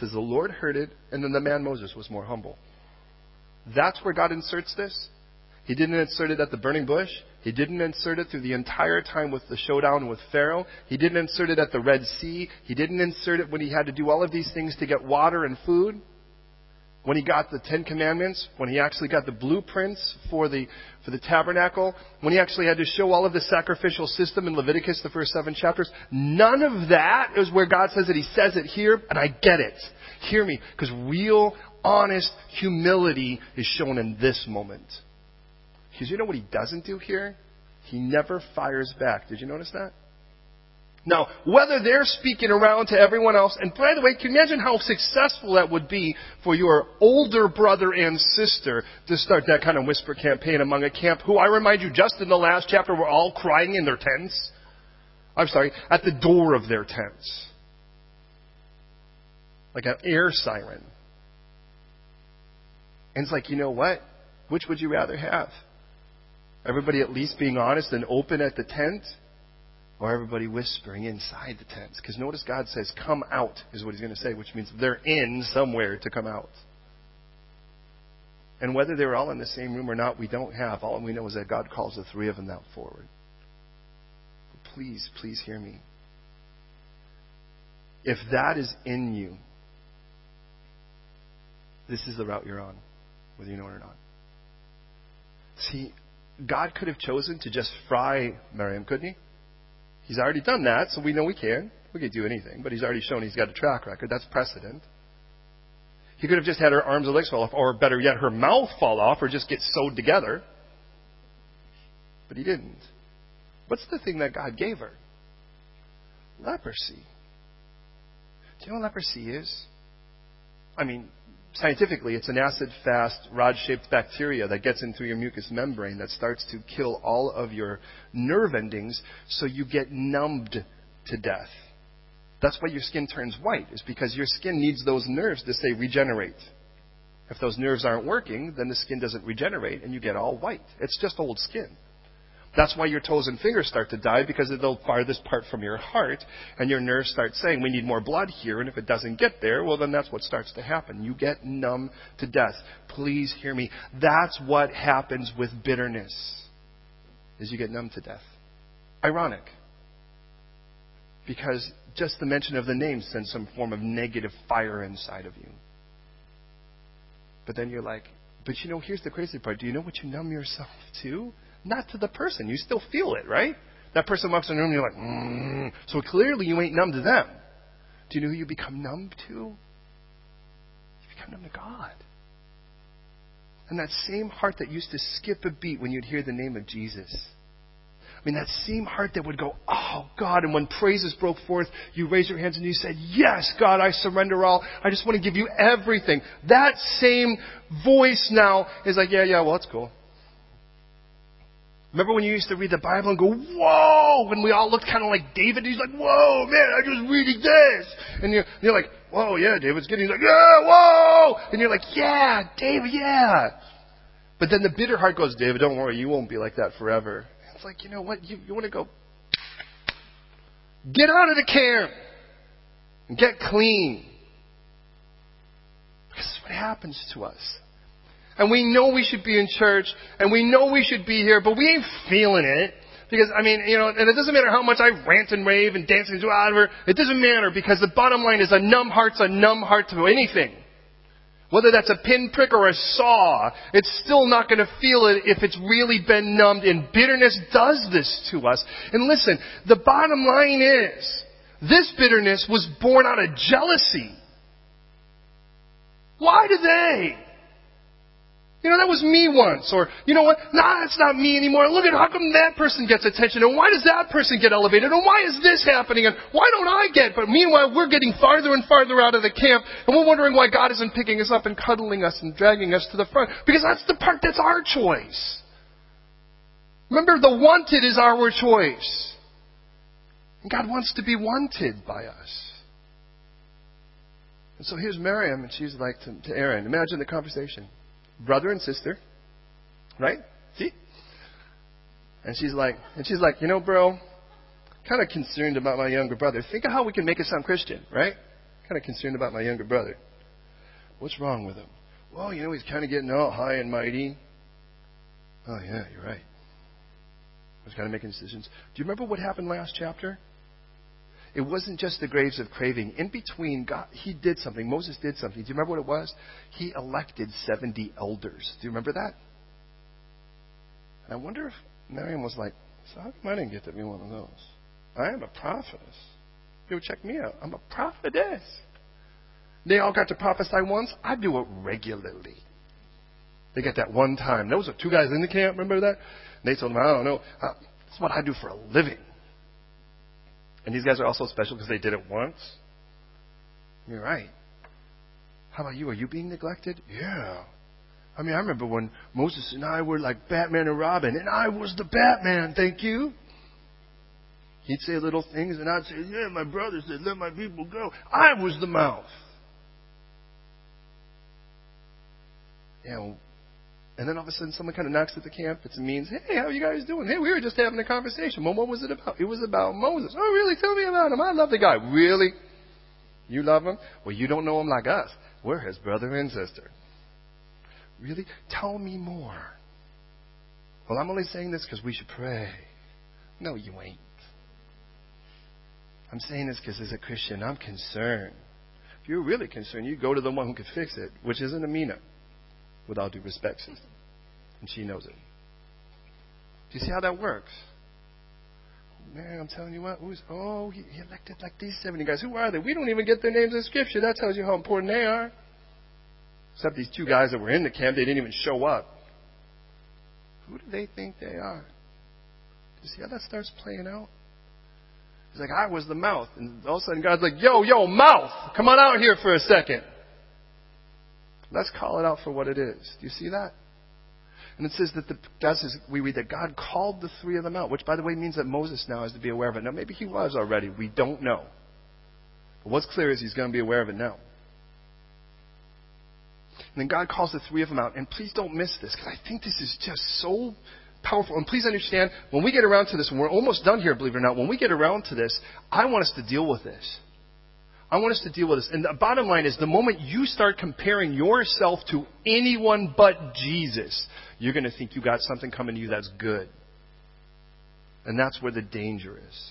says the Lord heard it, and then the man Moses was more humble. That's where God inserts this. He didn't insert it at the burning bush. He didn't insert it through the entire time with the showdown with Pharaoh. He didn't insert it at the Red Sea. He didn't insert it when he had to do all of these things to get water and food. When he got the Ten Commandments, when he actually got the blueprints for the, for the tabernacle, when he actually had to show all of the sacrificial system in Leviticus, the first seven chapters, none of that is where God says it. He says it here, and I get it. Hear me, because real, honest humility is shown in this moment. Because you know what he doesn't do here? He never fires back. Did you notice that? Now, whether they're speaking around to everyone else, and by the way, can you imagine how successful that would be for your older brother and sister to start that kind of whisper campaign among a camp who, I remind you, just in the last chapter were all crying in their tents? I'm sorry, at the door of their tents. Like an air siren. And it's like, you know what? Which would you rather have? Everybody at least being honest and open at the tent? Or everybody whispering inside the tents? Because notice God says, come out, is what he's going to say, which means they're in somewhere to come out. And whether they were all in the same room or not, we don't have. All we know is that God calls the three of them out forward. But please, please hear me. If that is in you, this is the route you're on, whether you know it or not. See, God could have chosen to just fry Miriam, couldn't he? He's already done that, so we know we can. We could do anything, but he's already shown he's got a track record. That's precedent. He could have just had her arms and legs fall off, or better yet, her mouth fall off, or just get sewed together. But he didn't. What's the thing that God gave her? Leprosy. Do you know what leprosy is? I mean, scientifically, it's an acid fast, rod shaped bacteria that gets into your mucous membrane that starts to kill all of your nerve endings so you get numbed to death. That's why your skin turns white, is because your skin needs those nerves to say regenerate. If those nerves aren't working, then the skin doesn't regenerate and you get all white. It's just old skin. That's why your toes and fingers start to die because they're the farthest part from your heart, and your nerves start saying, We need more blood here, and if it doesn't get there, well, then that's what starts to happen. You get numb to death. Please hear me. That's what happens with bitterness, is you get numb to death. Ironic. Because just the mention of the name sends some form of negative fire inside of you. But then you're like, but you know, here's the crazy part. Do you know what you numb yourself to? Not to the person. You still feel it, right? That person walks in the room and you're like, mm. So clearly you ain't numb to them. Do you know who you become numb to? You become numb to God. And that same heart that used to skip a beat when you'd hear the name of Jesus. I mean, that same heart that would go, Oh, God. And when praises broke forth, you raised your hands and you said, Yes, God, I surrender all. I just want to give you everything. That same voice now is like, Yeah, yeah, well, that's cool. Remember when you used to read the Bible and go, whoa, when we all looked kind of like David? He's like, whoa, man, I'm just reading this. And you're, you're like, whoa, yeah, David's getting, he's like, yeah, whoa. And you're like, yeah, David, yeah. But then the bitter heart goes, David, don't worry, you won't be like that forever. It's like, you know what? You, you want to go, get out of the camp and get clean. Because this is what happens to us. And we know we should be in church, and we know we should be here, but we ain't feeling it. Because, I mean, you know, and it doesn't matter how much I rant and rave and dance and do whatever. It doesn't matter because the bottom line is a numb heart's a numb heart to anything. Whether that's a pinprick or a saw, it's still not going to feel it if it's really been numbed. And bitterness does this to us. And listen, the bottom line is, this bitterness was born out of jealousy. Why do they? You know, that was me once. Or, you know what? Nah, it's not me anymore. Look at how come that person gets attention and why does that person get elevated and why is this happening and why don't I get? But meanwhile, we're getting farther and farther out of the camp and we're wondering why God isn't picking us up and cuddling us and dragging us to the front. Because that's the part that's our choice. Remember, the wanted is our choice. And God wants to be wanted by us. And so here's Miriam, and she's like to, to Aaron. Imagine the conversation brother and sister, right? See? And she's like, and she's like, you know, bro, kind of concerned about my younger brother. Think of how we can make it sound Christian, right? Kind of concerned about my younger brother. What's wrong with him? Well, you know, he's kind of getting all high and mighty. Oh, yeah, you're right. I was kind of making decisions. Do you remember what happened last chapter? It wasn't just the graves of craving. In between, God, He did something. Moses did something. Do you remember what it was? He elected 70 elders. Do you remember that? And I wonder if Miriam was like, so how come I didn't get to be one of those? I am a prophetess. You check me out. I'm a prophetess. They all got to prophesy once. I do it regularly. They get that one time. Those are two guys in the camp. Remember that? And they told them, I don't know. Uh, that's what I do for a living. And these guys are also special because they did it once. You're right. How about you? Are you being neglected? Yeah. I mean, I remember when Moses and I were like Batman and Robin, and I was the Batman, thank you. He'd say little things, and I'd say, Yeah, my brother said, Let my people go. I was the mouth. Know, and then all of a sudden someone kind of knocks at the camp. It means, Hey, how are you guys doing? Hey, we were just having a conversation. Well, what was it about? It was about Moses. Oh, really? Tell me about him. I love the guy. Really? You love him? Well, you don't know him like us. We're his brother and sister. Really? Tell me more. Well, I'm only saying this because we should pray. No, you ain't. I'm saying this because as a Christian, I'm concerned. If you're really concerned, you go to the one who can fix it, which isn't Amina, with all due respect. And she knows it. Do you see how that works? Man, I'm telling you what, who's, oh, he, he elected like these 70 guys. Who are they? We don't even get their names in Scripture. That tells you how important they are. Except these two guys that were in the camp, they didn't even show up. Who do they think they are? Do you see how that starts playing out? He's like, I was the mouth. And all of a sudden God's like, yo, yo, mouth, come on out here for a second. Let's call it out for what it is. Do you see that? And it says that the, does is we read that God called the three of them out, which by the way means that Moses now has to be aware of it. Now maybe he was already. We don't know. But what's clear is he's going to be aware of it now. And then God calls the three of them out. And please don't miss this, because I think this is just so powerful. And please understand, when we get around to this, and we're almost done here, believe it or not, when we get around to this, I want us to deal with this. I want us to deal with this. And the bottom line is the moment you start comparing yourself to anyone but Jesus, you're going to think you got something coming to you that's good. And that's where the danger is.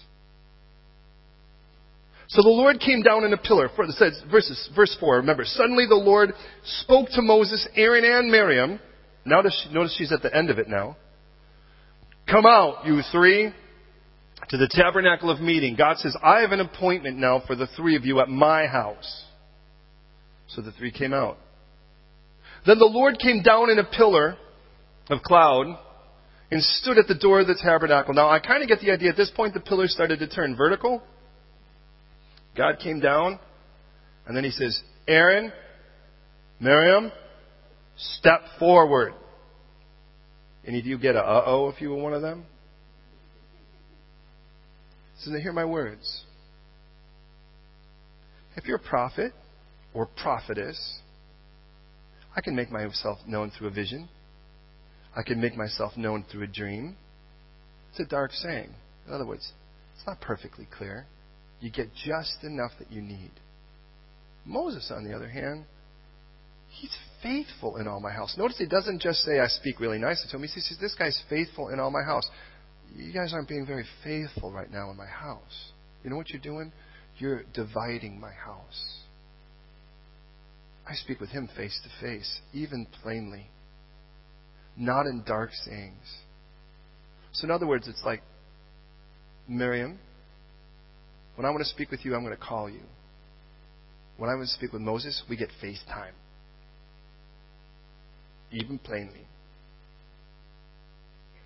So the Lord came down in a pillar. For, it says, verses, verse 4, remember, suddenly the Lord spoke to Moses, Aaron, and Miriam. Notice, notice she's at the end of it now. Come out, you three, to the tabernacle of meeting. God says, I have an appointment now for the three of you at my house. So the three came out. Then the Lord came down in a pillar of cloud and stood at the door of the tabernacle. Now I kind of get the idea at this point the pillar started to turn vertical. God came down, and then he says, Aaron, Miriam, step forward. Any of you get a uh oh if you were one of them? So now hear my words. If you're a prophet or prophetess, I can make myself known through a vision. I can make myself known through a dream. It's a dark saying. In other words, it's not perfectly clear. You get just enough that you need. Moses, on the other hand, he's faithful in all my house. Notice he doesn't just say, I speak really nicely to him. He says, This guy's faithful in all my house. You guys aren't being very faithful right now in my house. You know what you're doing? You're dividing my house. I speak with him face to face, even plainly, not in dark sayings. So, in other words, it's like, Miriam, when I want to speak with you, I'm going to call you. When I want to speak with Moses, we get FaceTime. Even plainly.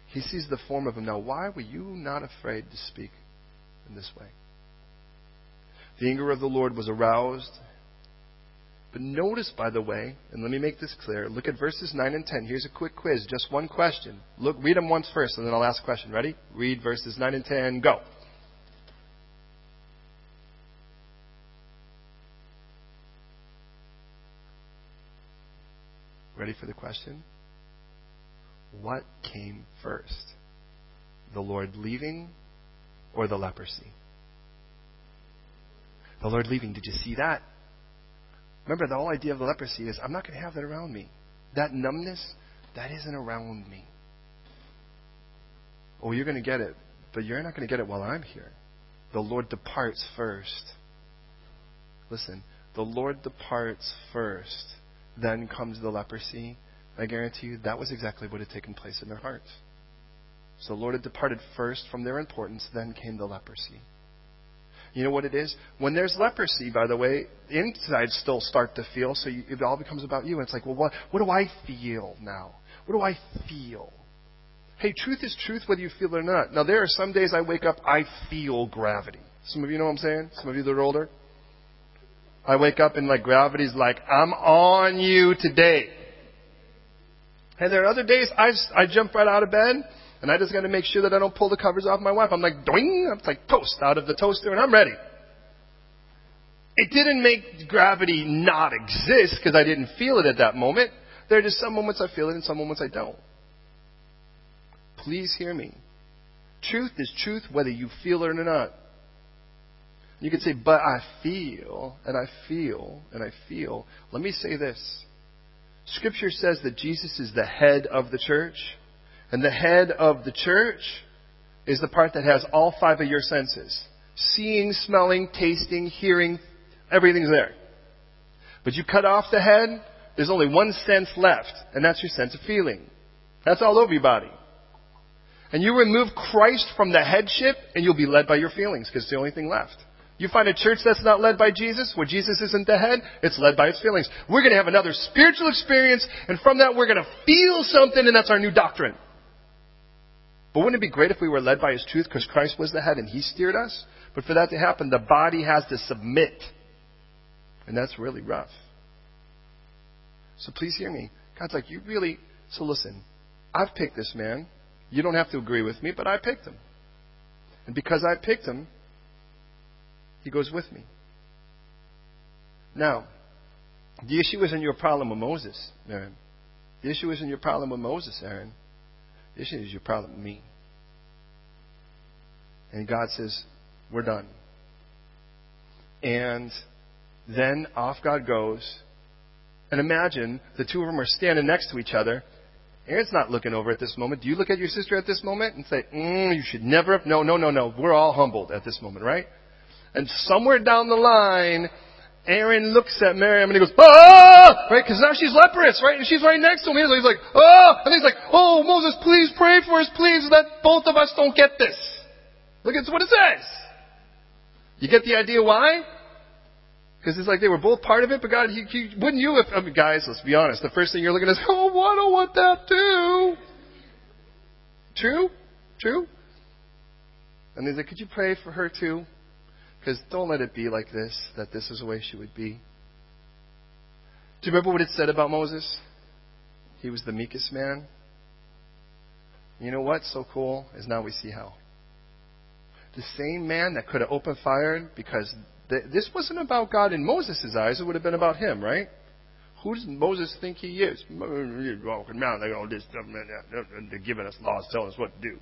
He sees the form of him. Now, why were you not afraid to speak in this way? The anger of the Lord was aroused. But notice, by the way, and let me make this clear. Look at verses 9 and 10. Here's a quick quiz, just one question. Look, read them once first, and then I'll ask a question. Ready? Read verses 9 and 10. Go. Ready for the question? What came first? The Lord leaving or the leprosy? The Lord leaving. Did you see that? Remember, the whole idea of the leprosy is I'm not going to have that around me. That numbness, that isn't around me. Oh, you're going to get it, but you're not going to get it while I'm here. The Lord departs first. Listen, the Lord departs first, then comes the leprosy. I guarantee you that was exactly what had taken place in their hearts. So the Lord had departed first from their importance, then came the leprosy. You know what it is? When there's leprosy, by the way, the insides still start to feel, so you, it all becomes about you. And it's like, well, what, what do I feel now? What do I feel? Hey, truth is truth whether you feel it or not. Now, there are some days I wake up, I feel gravity. Some of you know what I'm saying? Some of you that are older? I wake up and like gravity's like, I'm on you today. And there are other days I, I jump right out of bed and I just got to make sure that I don't pull the covers off my wife. I'm like, doing, I'm like toast out of the toaster and I'm ready. It didn't make gravity not exist because I didn't feel it at that moment. There are just some moments I feel it and some moments I don't. Please hear me. Truth is truth whether you feel it or not. You could say, but I feel, and I feel, and I feel. Let me say this. Scripture says that Jesus is the head of the church. And the head of the church is the part that has all five of your senses seeing, smelling, tasting, hearing, everything's there. But you cut off the head, there's only one sense left, and that's your sense of feeling. That's all over your body. And you remove Christ from the headship, and you'll be led by your feelings, because it's the only thing left. You find a church that's not led by Jesus, where Jesus isn't the head, it's led by its feelings. We're going to have another spiritual experience, and from that we're going to feel something, and that's our new doctrine. But wouldn't it be great if we were led by His truth because Christ was the head and He steered us? But for that to happen, the body has to submit. And that's really rough. So please hear me. God's like, you really. So listen, I've picked this man. You don't have to agree with me, but I picked him. And because I picked him, he goes with me. Now, the issue isn't your problem with Moses, Aaron. The issue isn't your problem with Moses, Aaron. The issue is your problem with me. And God says, We're done. And then off God goes. And imagine the two of them are standing next to each other. Aaron's not looking over at this moment. Do you look at your sister at this moment and say, mm, you should never have? No, no, no, no. We're all humbled at this moment, right? And somewhere down the line, Aaron looks at Miriam and he goes, ah! Right? Because now she's leprous, right? And she's right next to him. He's like, oh! And he's like, oh, Moses, please pray for us, please, that both of us don't get this. Look at what it says. You get the idea why? Because it's like they were both part of it, but God, he, he, wouldn't you if, I mean, guys, let's be honest, the first thing you're looking at is, oh, I don't want that too. True? True? And he's like, could you pray for her too? Because don't let it be like this, that this is the way she would be. Do you remember what it said about Moses? He was the meekest man. You know what's so cool is now we see how. The same man that could have opened fire because th- this wasn't about God in Moses' eyes, it would have been about him, right? Who does Moses think he is? Walking around like all this stuff, they're giving us laws, telling us what to do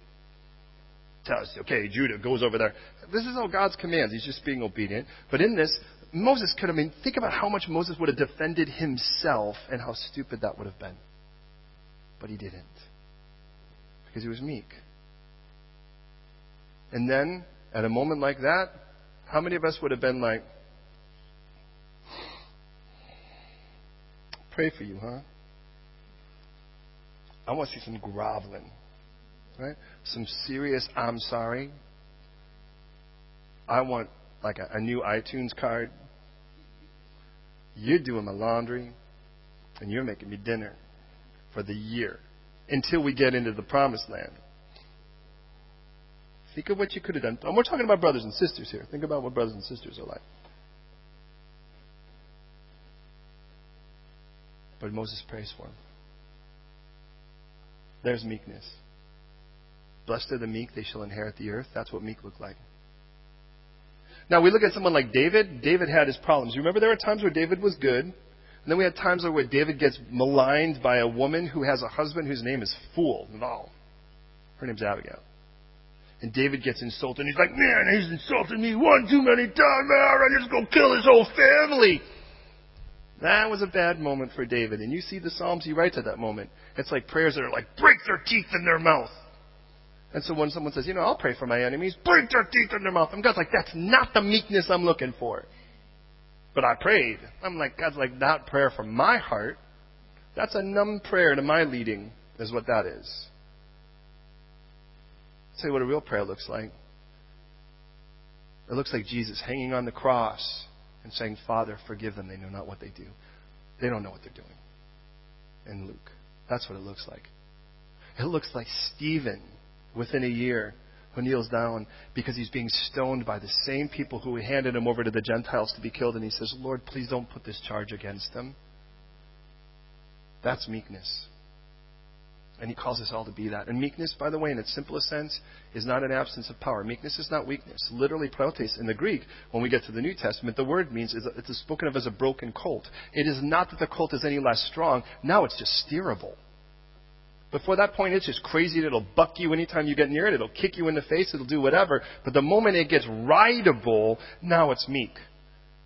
tell us, okay, Judah goes over there. This is all God's commands. He's just being obedient. But in this, Moses could have, I mean, think about how much Moses would have defended himself and how stupid that would have been. But he didn't. Because he was meek. And then, at a moment like that, how many of us would have been like, pray for you, huh? I want to see some groveling. Right? Some serious I'm sorry. I want like a, a new iTunes card. You're doing my laundry and you're making me dinner for the year until we get into the promised land. Think of what you could have done. And we're talking about brothers and sisters here. Think about what brothers and sisters are like. But Moses prays for him. There's meekness. Blessed are the meek, they shall inherit the earth. That's what meek looked like. Now we look at someone like David. David had his problems. You remember there were times where David was good, and then we had times where David gets maligned by a woman who has a husband whose name is Fool. Naval. Her name's Abigail. And David gets insulted, and he's like, man, he's insulted me one too many times, man, I'm just going to kill his whole family. That was a bad moment for David. And you see the Psalms he writes at that moment. It's like prayers that are like, break their teeth in their mouth. And so when someone says, you know, I'll pray for my enemies, break their teeth in their mouth, and God's like, that's not the meekness I'm looking for. But I prayed. I'm like, God's like, not prayer from my heart. That's a numb prayer to my leading, is what that is. I'll tell you what a real prayer looks like. It looks like Jesus hanging on the cross and saying, Father, forgive them. They know not what they do. They don't know what they're doing. In Luke. That's what it looks like. It looks like Stephen within a year who kneels down because he's being stoned by the same people who handed him over to the Gentiles to be killed. And he says, Lord, please don't put this charge against them. That's meekness. And he calls us all to be that. And meekness, by the way, in its simplest sense, is not an absence of power. Meekness is not weakness. Literally, praotes in the Greek, when we get to the New Testament, the word means it's spoken of as a broken colt. It is not that the colt is any less strong. Now it's just steerable. Before that point, it's just crazy. It'll buck you anytime you get near it. It'll kick you in the face. It'll do whatever. But the moment it gets rideable, now it's meek.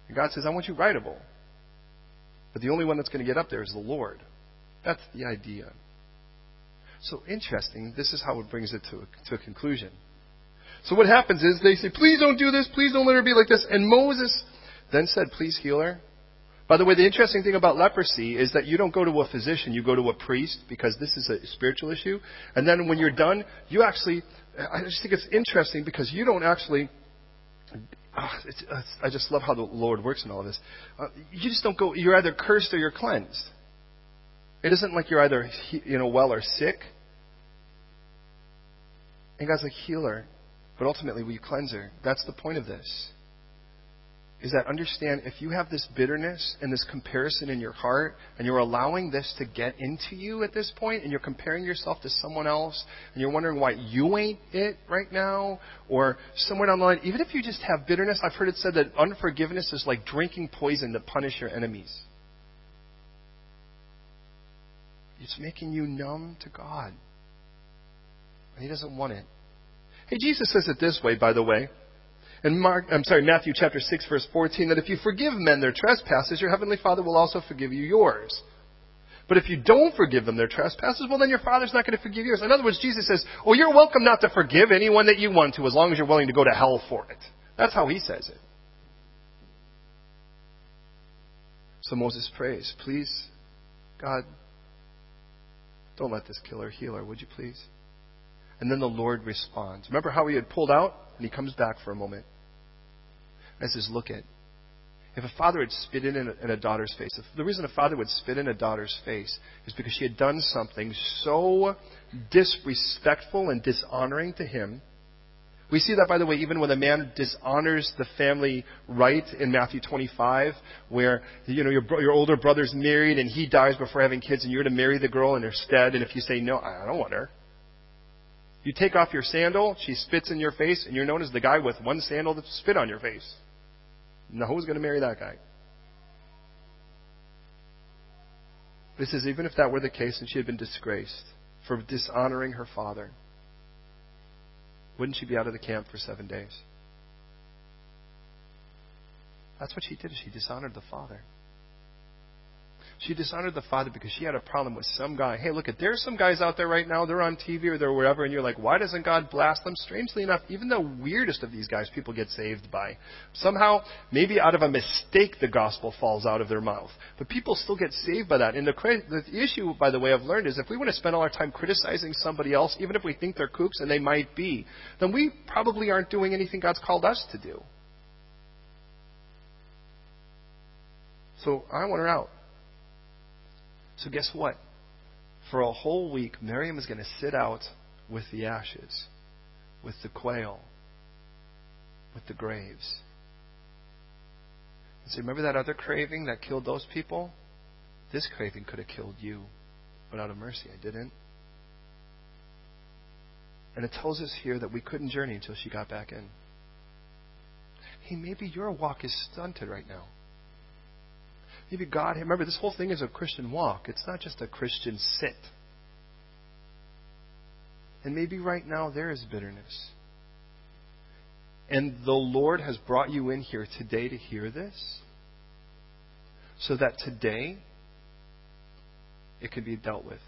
And God says, I want you rideable. But the only one that's going to get up there is the Lord. That's the idea. So interesting. This is how it brings it to a, to a conclusion. So what happens is they say, please don't do this. Please don't let her be like this. And Moses then said, please heal her. By the way, the interesting thing about leprosy is that you don't go to a physician, you go to a priest because this is a spiritual issue. And then when you're done, you actually, I just think it's interesting because you don't actually, oh, it's, it's, I just love how the Lord works in all of this. Uh, you just don't go, you're either cursed or you're cleansed. It isn't like you're either you know well or sick. And God's like healer, but ultimately will you cleanse her? That's the point of this. Is that understand if you have this bitterness and this comparison in your heart, and you're allowing this to get into you at this point, and you're comparing yourself to someone else, and you're wondering why you ain't it right now, or somewhere down the line, even if you just have bitterness, I've heard it said that unforgiveness is like drinking poison to punish your enemies. It's making you numb to God. And He doesn't want it. Hey, Jesus says it this way, by the way. In Mark, I'm sorry, Matthew chapter 6, verse 14, that if you forgive men their trespasses, your heavenly Father will also forgive you yours. But if you don't forgive them their trespasses, well, then your Father's not going to forgive yours. In other words, Jesus says, oh, you're welcome not to forgive anyone that you want to, as long as you're willing to go to hell for it. That's how he says it. So Moses prays, please, God, don't let this kill her, heal her, would you please? And then the Lord responds. Remember how he had pulled out? And he comes back for a moment. And says, Look at. If a father had spit in a, in a daughter's face, if the reason a father would spit in a daughter's face is because she had done something so disrespectful and dishonoring to him we see that, by the way, even when a man dishonors the family right in Matthew 25, where you know your, your older brother's married and he dies before having kids, and you're to marry the girl in her stead. And if you say no, I don't want her, you take off your sandal, she spits in your face, and you're known as the guy with one sandal that spit on your face. Now, who's going to marry that guy? This is even if that were the case and she had been disgraced for dishonoring her father. Wouldn't she be out of the camp for seven days? That's what she did. She dishonored the father. She dishonored the father because she had a problem with some guy. Hey, look, at there's some guys out there right now. They're on TV or they're wherever, and you're like, why doesn't God blast them? Strangely enough, even the weirdest of these guys, people get saved by. Somehow, maybe out of a mistake, the gospel falls out of their mouth. But people still get saved by that. And the, the issue, by the way, I've learned is if we want to spend all our time criticizing somebody else, even if we think they're kooks, and they might be, then we probably aren't doing anything God's called us to do. So I want her out. So guess what? For a whole week, Miriam is going to sit out with the ashes, with the quail, with the graves. And remember that other craving that killed those people? This craving could have killed you, but out of mercy, I didn't. And it tells us here that we couldn't journey until she got back in. Hey, maybe your walk is stunted right now. Maybe God, remember, this whole thing is a Christian walk. It's not just a Christian sit. And maybe right now there is bitterness. And the Lord has brought you in here today to hear this so that today it can be dealt with.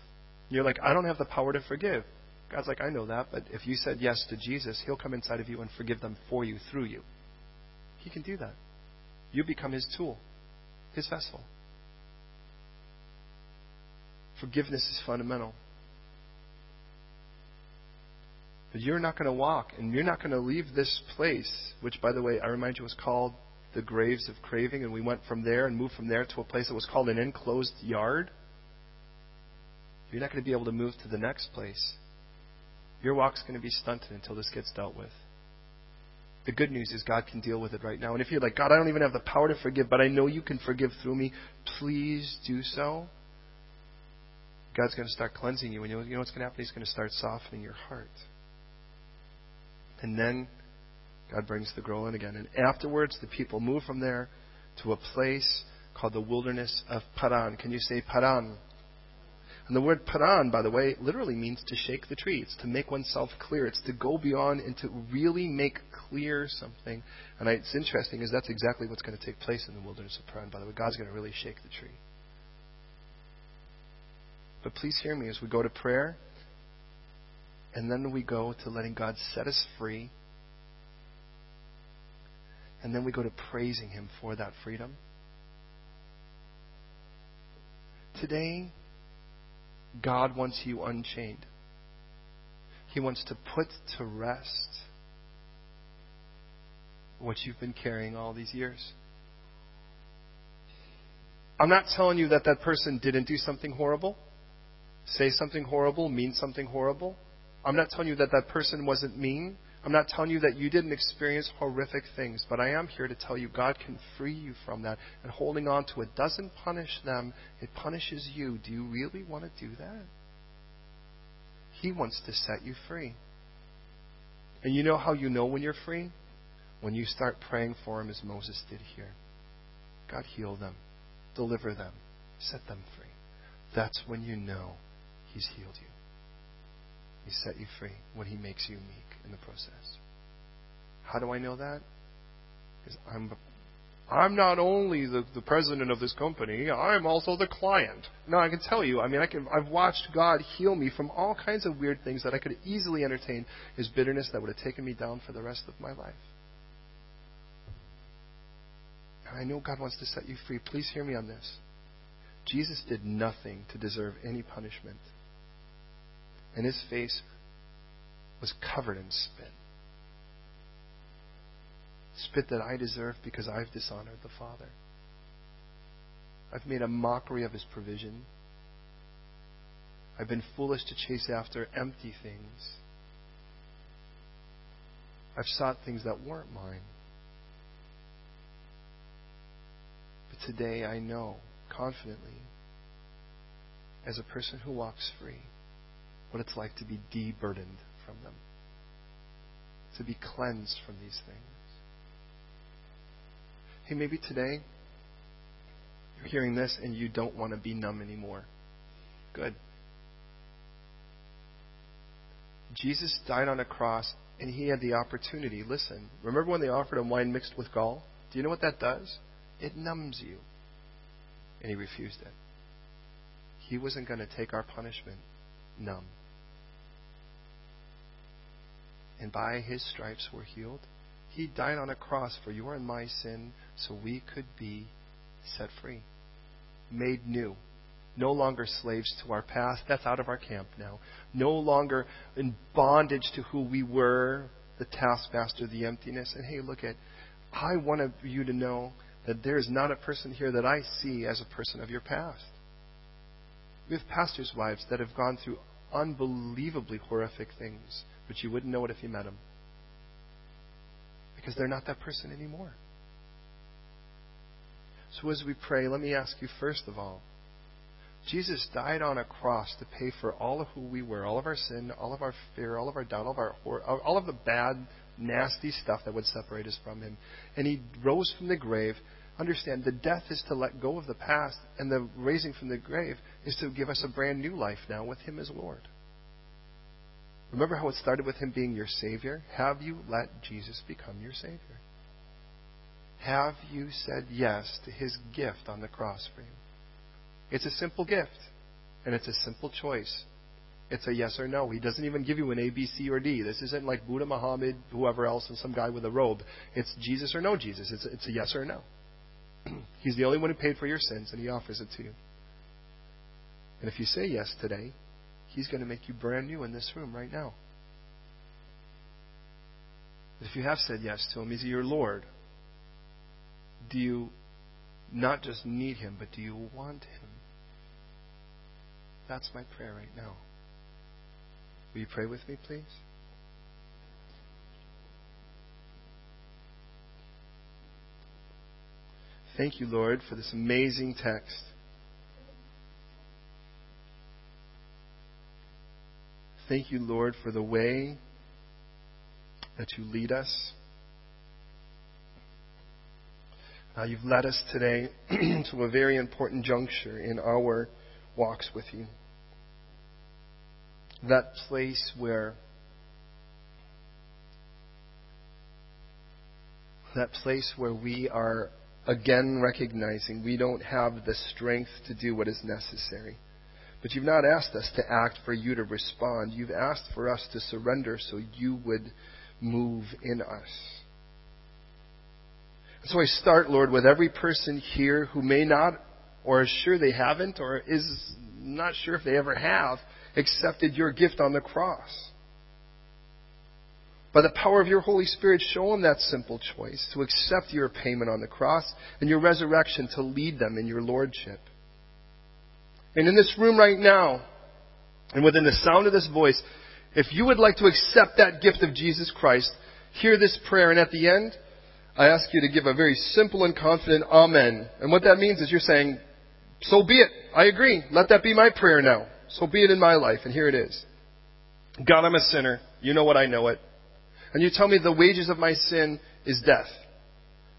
You're like, I don't have the power to forgive. God's like, I know that, but if you said yes to Jesus, He'll come inside of you and forgive them for you, through you. He can do that. You become His tool, His vessel. Forgiveness is fundamental. But you're not going to walk, and you're not going to leave this place, which, by the way, I remind you was called the graves of craving, and we went from there and moved from there to a place that was called an enclosed yard. You're not going to be able to move to the next place. Your walk's going to be stunted until this gets dealt with. The good news is God can deal with it right now. And if you're like, God, I don't even have the power to forgive, but I know you can forgive through me, please do so. God's going to start cleansing you. And you know, what's going to happen? He's going to start softening your heart. And then God brings the girl in again. And afterwards, the people move from there to a place called the wilderness of Paran. Can you say Paran? And the word paran, by the way, literally means to shake the tree. It's to make oneself clear. It's to go beyond and to really make clear something. And it's interesting is that's exactly what's going to take place in the wilderness of Paran, by the way. God's going to really shake the tree. But please hear me as we go to prayer, and then we go to letting God set us free, and then we go to praising Him for that freedom. Today, God wants you unchained. He wants to put to rest what you've been carrying all these years. I'm not telling you that that person didn't do something horrible, say something horrible, mean something horrible. I'm not telling you that that person wasn't mean. I'm not telling you that you didn't experience horrific things, but I am here to tell you God can free you from that. And holding on to it doesn't punish them, it punishes you. Do you really want to do that? He wants to set you free. And you know how you know when you're free? When you start praying for them as Moses did here. God, heal them, deliver them, set them free. That's when you know he's healed you. He set you free when he makes you meek in the process. How do I know that? Because I'm I'm not only the, the president of this company, I'm also the client. Now I can tell you, I mean I can I've watched God heal me from all kinds of weird things that I could easily entertain as bitterness that would have taken me down for the rest of my life. And I know God wants to set you free. Please hear me on this. Jesus did nothing to deserve any punishment. And his face was covered in spit. Spit that I deserve because I've dishonored the Father. I've made a mockery of his provision. I've been foolish to chase after empty things. I've sought things that weren't mine. But today I know confidently, as a person who walks free, what it's like to be deburdened from them, to be cleansed from these things. Hey, maybe today you're hearing this and you don't want to be numb anymore. Good. Jesus died on a cross and he had the opportunity. Listen, remember when they offered him wine mixed with gall? Do you know what that does? It numbs you. And he refused it. He wasn't going to take our punishment numb and by his stripes we're healed. He died on a cross for your and my sin so we could be set free, made new. No longer slaves to our past. That's out of our camp now. No longer in bondage to who we were, the taskmaster, the emptiness. And hey, look at, I want you to know that there is not a person here that I see as a person of your past. We have pastors' wives that have gone through unbelievably horrific things but you wouldn't know it if you met them. Because they're not that person anymore. So as we pray, let me ask you first of all Jesus died on a cross to pay for all of who we were, all of our sin, all of our fear, all of our doubt, all of our all of the bad, nasty stuff that would separate us from Him. And He rose from the grave. Understand, the death is to let go of the past, and the raising from the grave is to give us a brand new life now with Him as Lord. Remember how it started with him being your Savior? Have you let Jesus become your Savior? Have you said yes to his gift on the cross for you? It's a simple gift, and it's a simple choice. It's a yes or no. He doesn't even give you an A, B, C, or D. This isn't like Buddha, Muhammad, whoever else, and some guy with a robe. It's Jesus or no Jesus. It's, it's a yes or no. He's the only one who paid for your sins, and He offers it to you. And if you say yes today, He's going to make you brand new in this room right now. If you have said yes to Him, is He your Lord? Do you not just need Him, but do you want Him? That's my prayer right now. Will you pray with me, please? Thank you, Lord, for this amazing text. Thank you, Lord, for the way that you lead us. Uh, you've led us today to a very important juncture in our walks with you. That place where that place where we are again recognizing we don't have the strength to do what is necessary. But you've not asked us to act for you to respond. You've asked for us to surrender so you would move in us. So I start, Lord, with every person here who may not, or is sure they haven't, or is not sure if they ever have, accepted your gift on the cross. By the power of your Holy Spirit, show them that simple choice to accept your payment on the cross and your resurrection to lead them in your lordship. And in this room right now, and within the sound of this voice, if you would like to accept that gift of Jesus Christ, hear this prayer, and at the end, I ask you to give a very simple and confident Amen. And what that means is you're saying, So be it. I agree. Let that be my prayer now. So be it in my life. And here it is God, I'm a sinner. You know what I know it. And you tell me the wages of my sin is death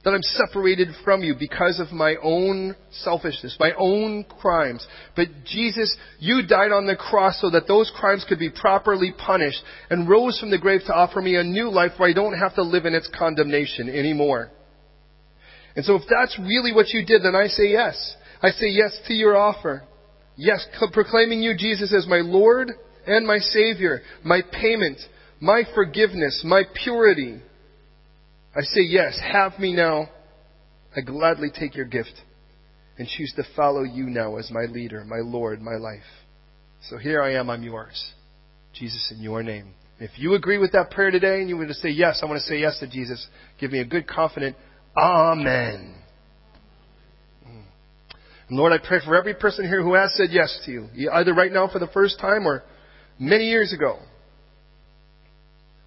that I'm separated from you because of my own selfishness, my own crimes. But Jesus, you died on the cross so that those crimes could be properly punished and rose from the grave to offer me a new life where I don't have to live in its condemnation anymore. And so if that's really what you did, then I say yes. I say yes to your offer. Yes, proclaiming you, Jesus, as my Lord and my Savior, my payment, my forgiveness, my purity, I say, Yes, have me now. I gladly take your gift and choose to follow you now as my leader, my Lord, my life. So here I am, I'm yours. Jesus, in your name. If you agree with that prayer today and you want to say, Yes, I want to say yes to Jesus, give me a good, confident Amen. Lord, I pray for every person here who has said yes to you, either right now for the first time or many years ago.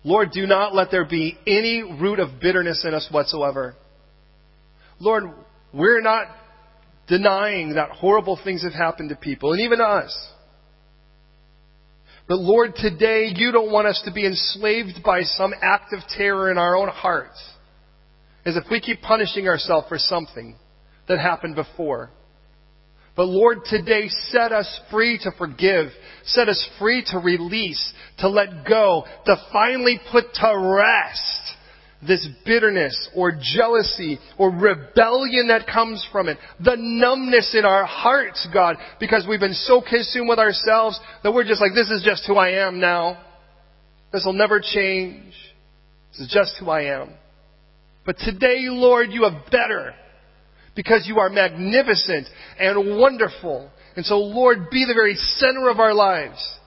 Lord, do not let there be any root of bitterness in us whatsoever. Lord, we're not denying that horrible things have happened to people, and even to us. But Lord, today you don't want us to be enslaved by some act of terror in our own hearts. As if we keep punishing ourselves for something that happened before. But Lord, today set us free to forgive, set us free to release, to let go, to finally put to rest this bitterness or jealousy or rebellion that comes from it. The numbness in our hearts, God, because we've been so consumed with ourselves that we're just like, this is just who I am now. This will never change. This is just who I am. But today, Lord, you have better because you are magnificent and wonderful. And so, Lord, be the very center of our lives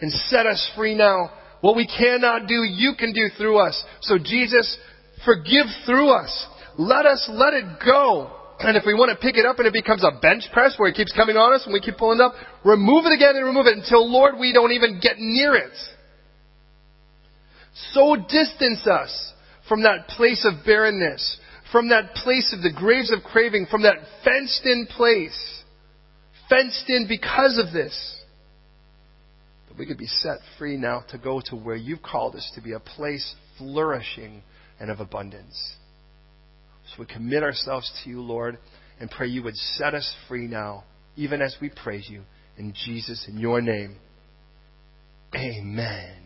and set us free now. What we cannot do, you can do through us. So, Jesus, forgive through us. Let us let it go. And if we want to pick it up and it becomes a bench press where it keeps coming on us and we keep pulling up, remove it again and remove it until, Lord, we don't even get near it. So distance us from that place of barrenness, from that place of the graves of craving, from that fenced in place, fenced in because of this, that we could be set free now to go to where you've called us to be a place flourishing and of abundance. So we commit ourselves to you, Lord, and pray you would set us free now, even as we praise you in Jesus, in your name. Amen.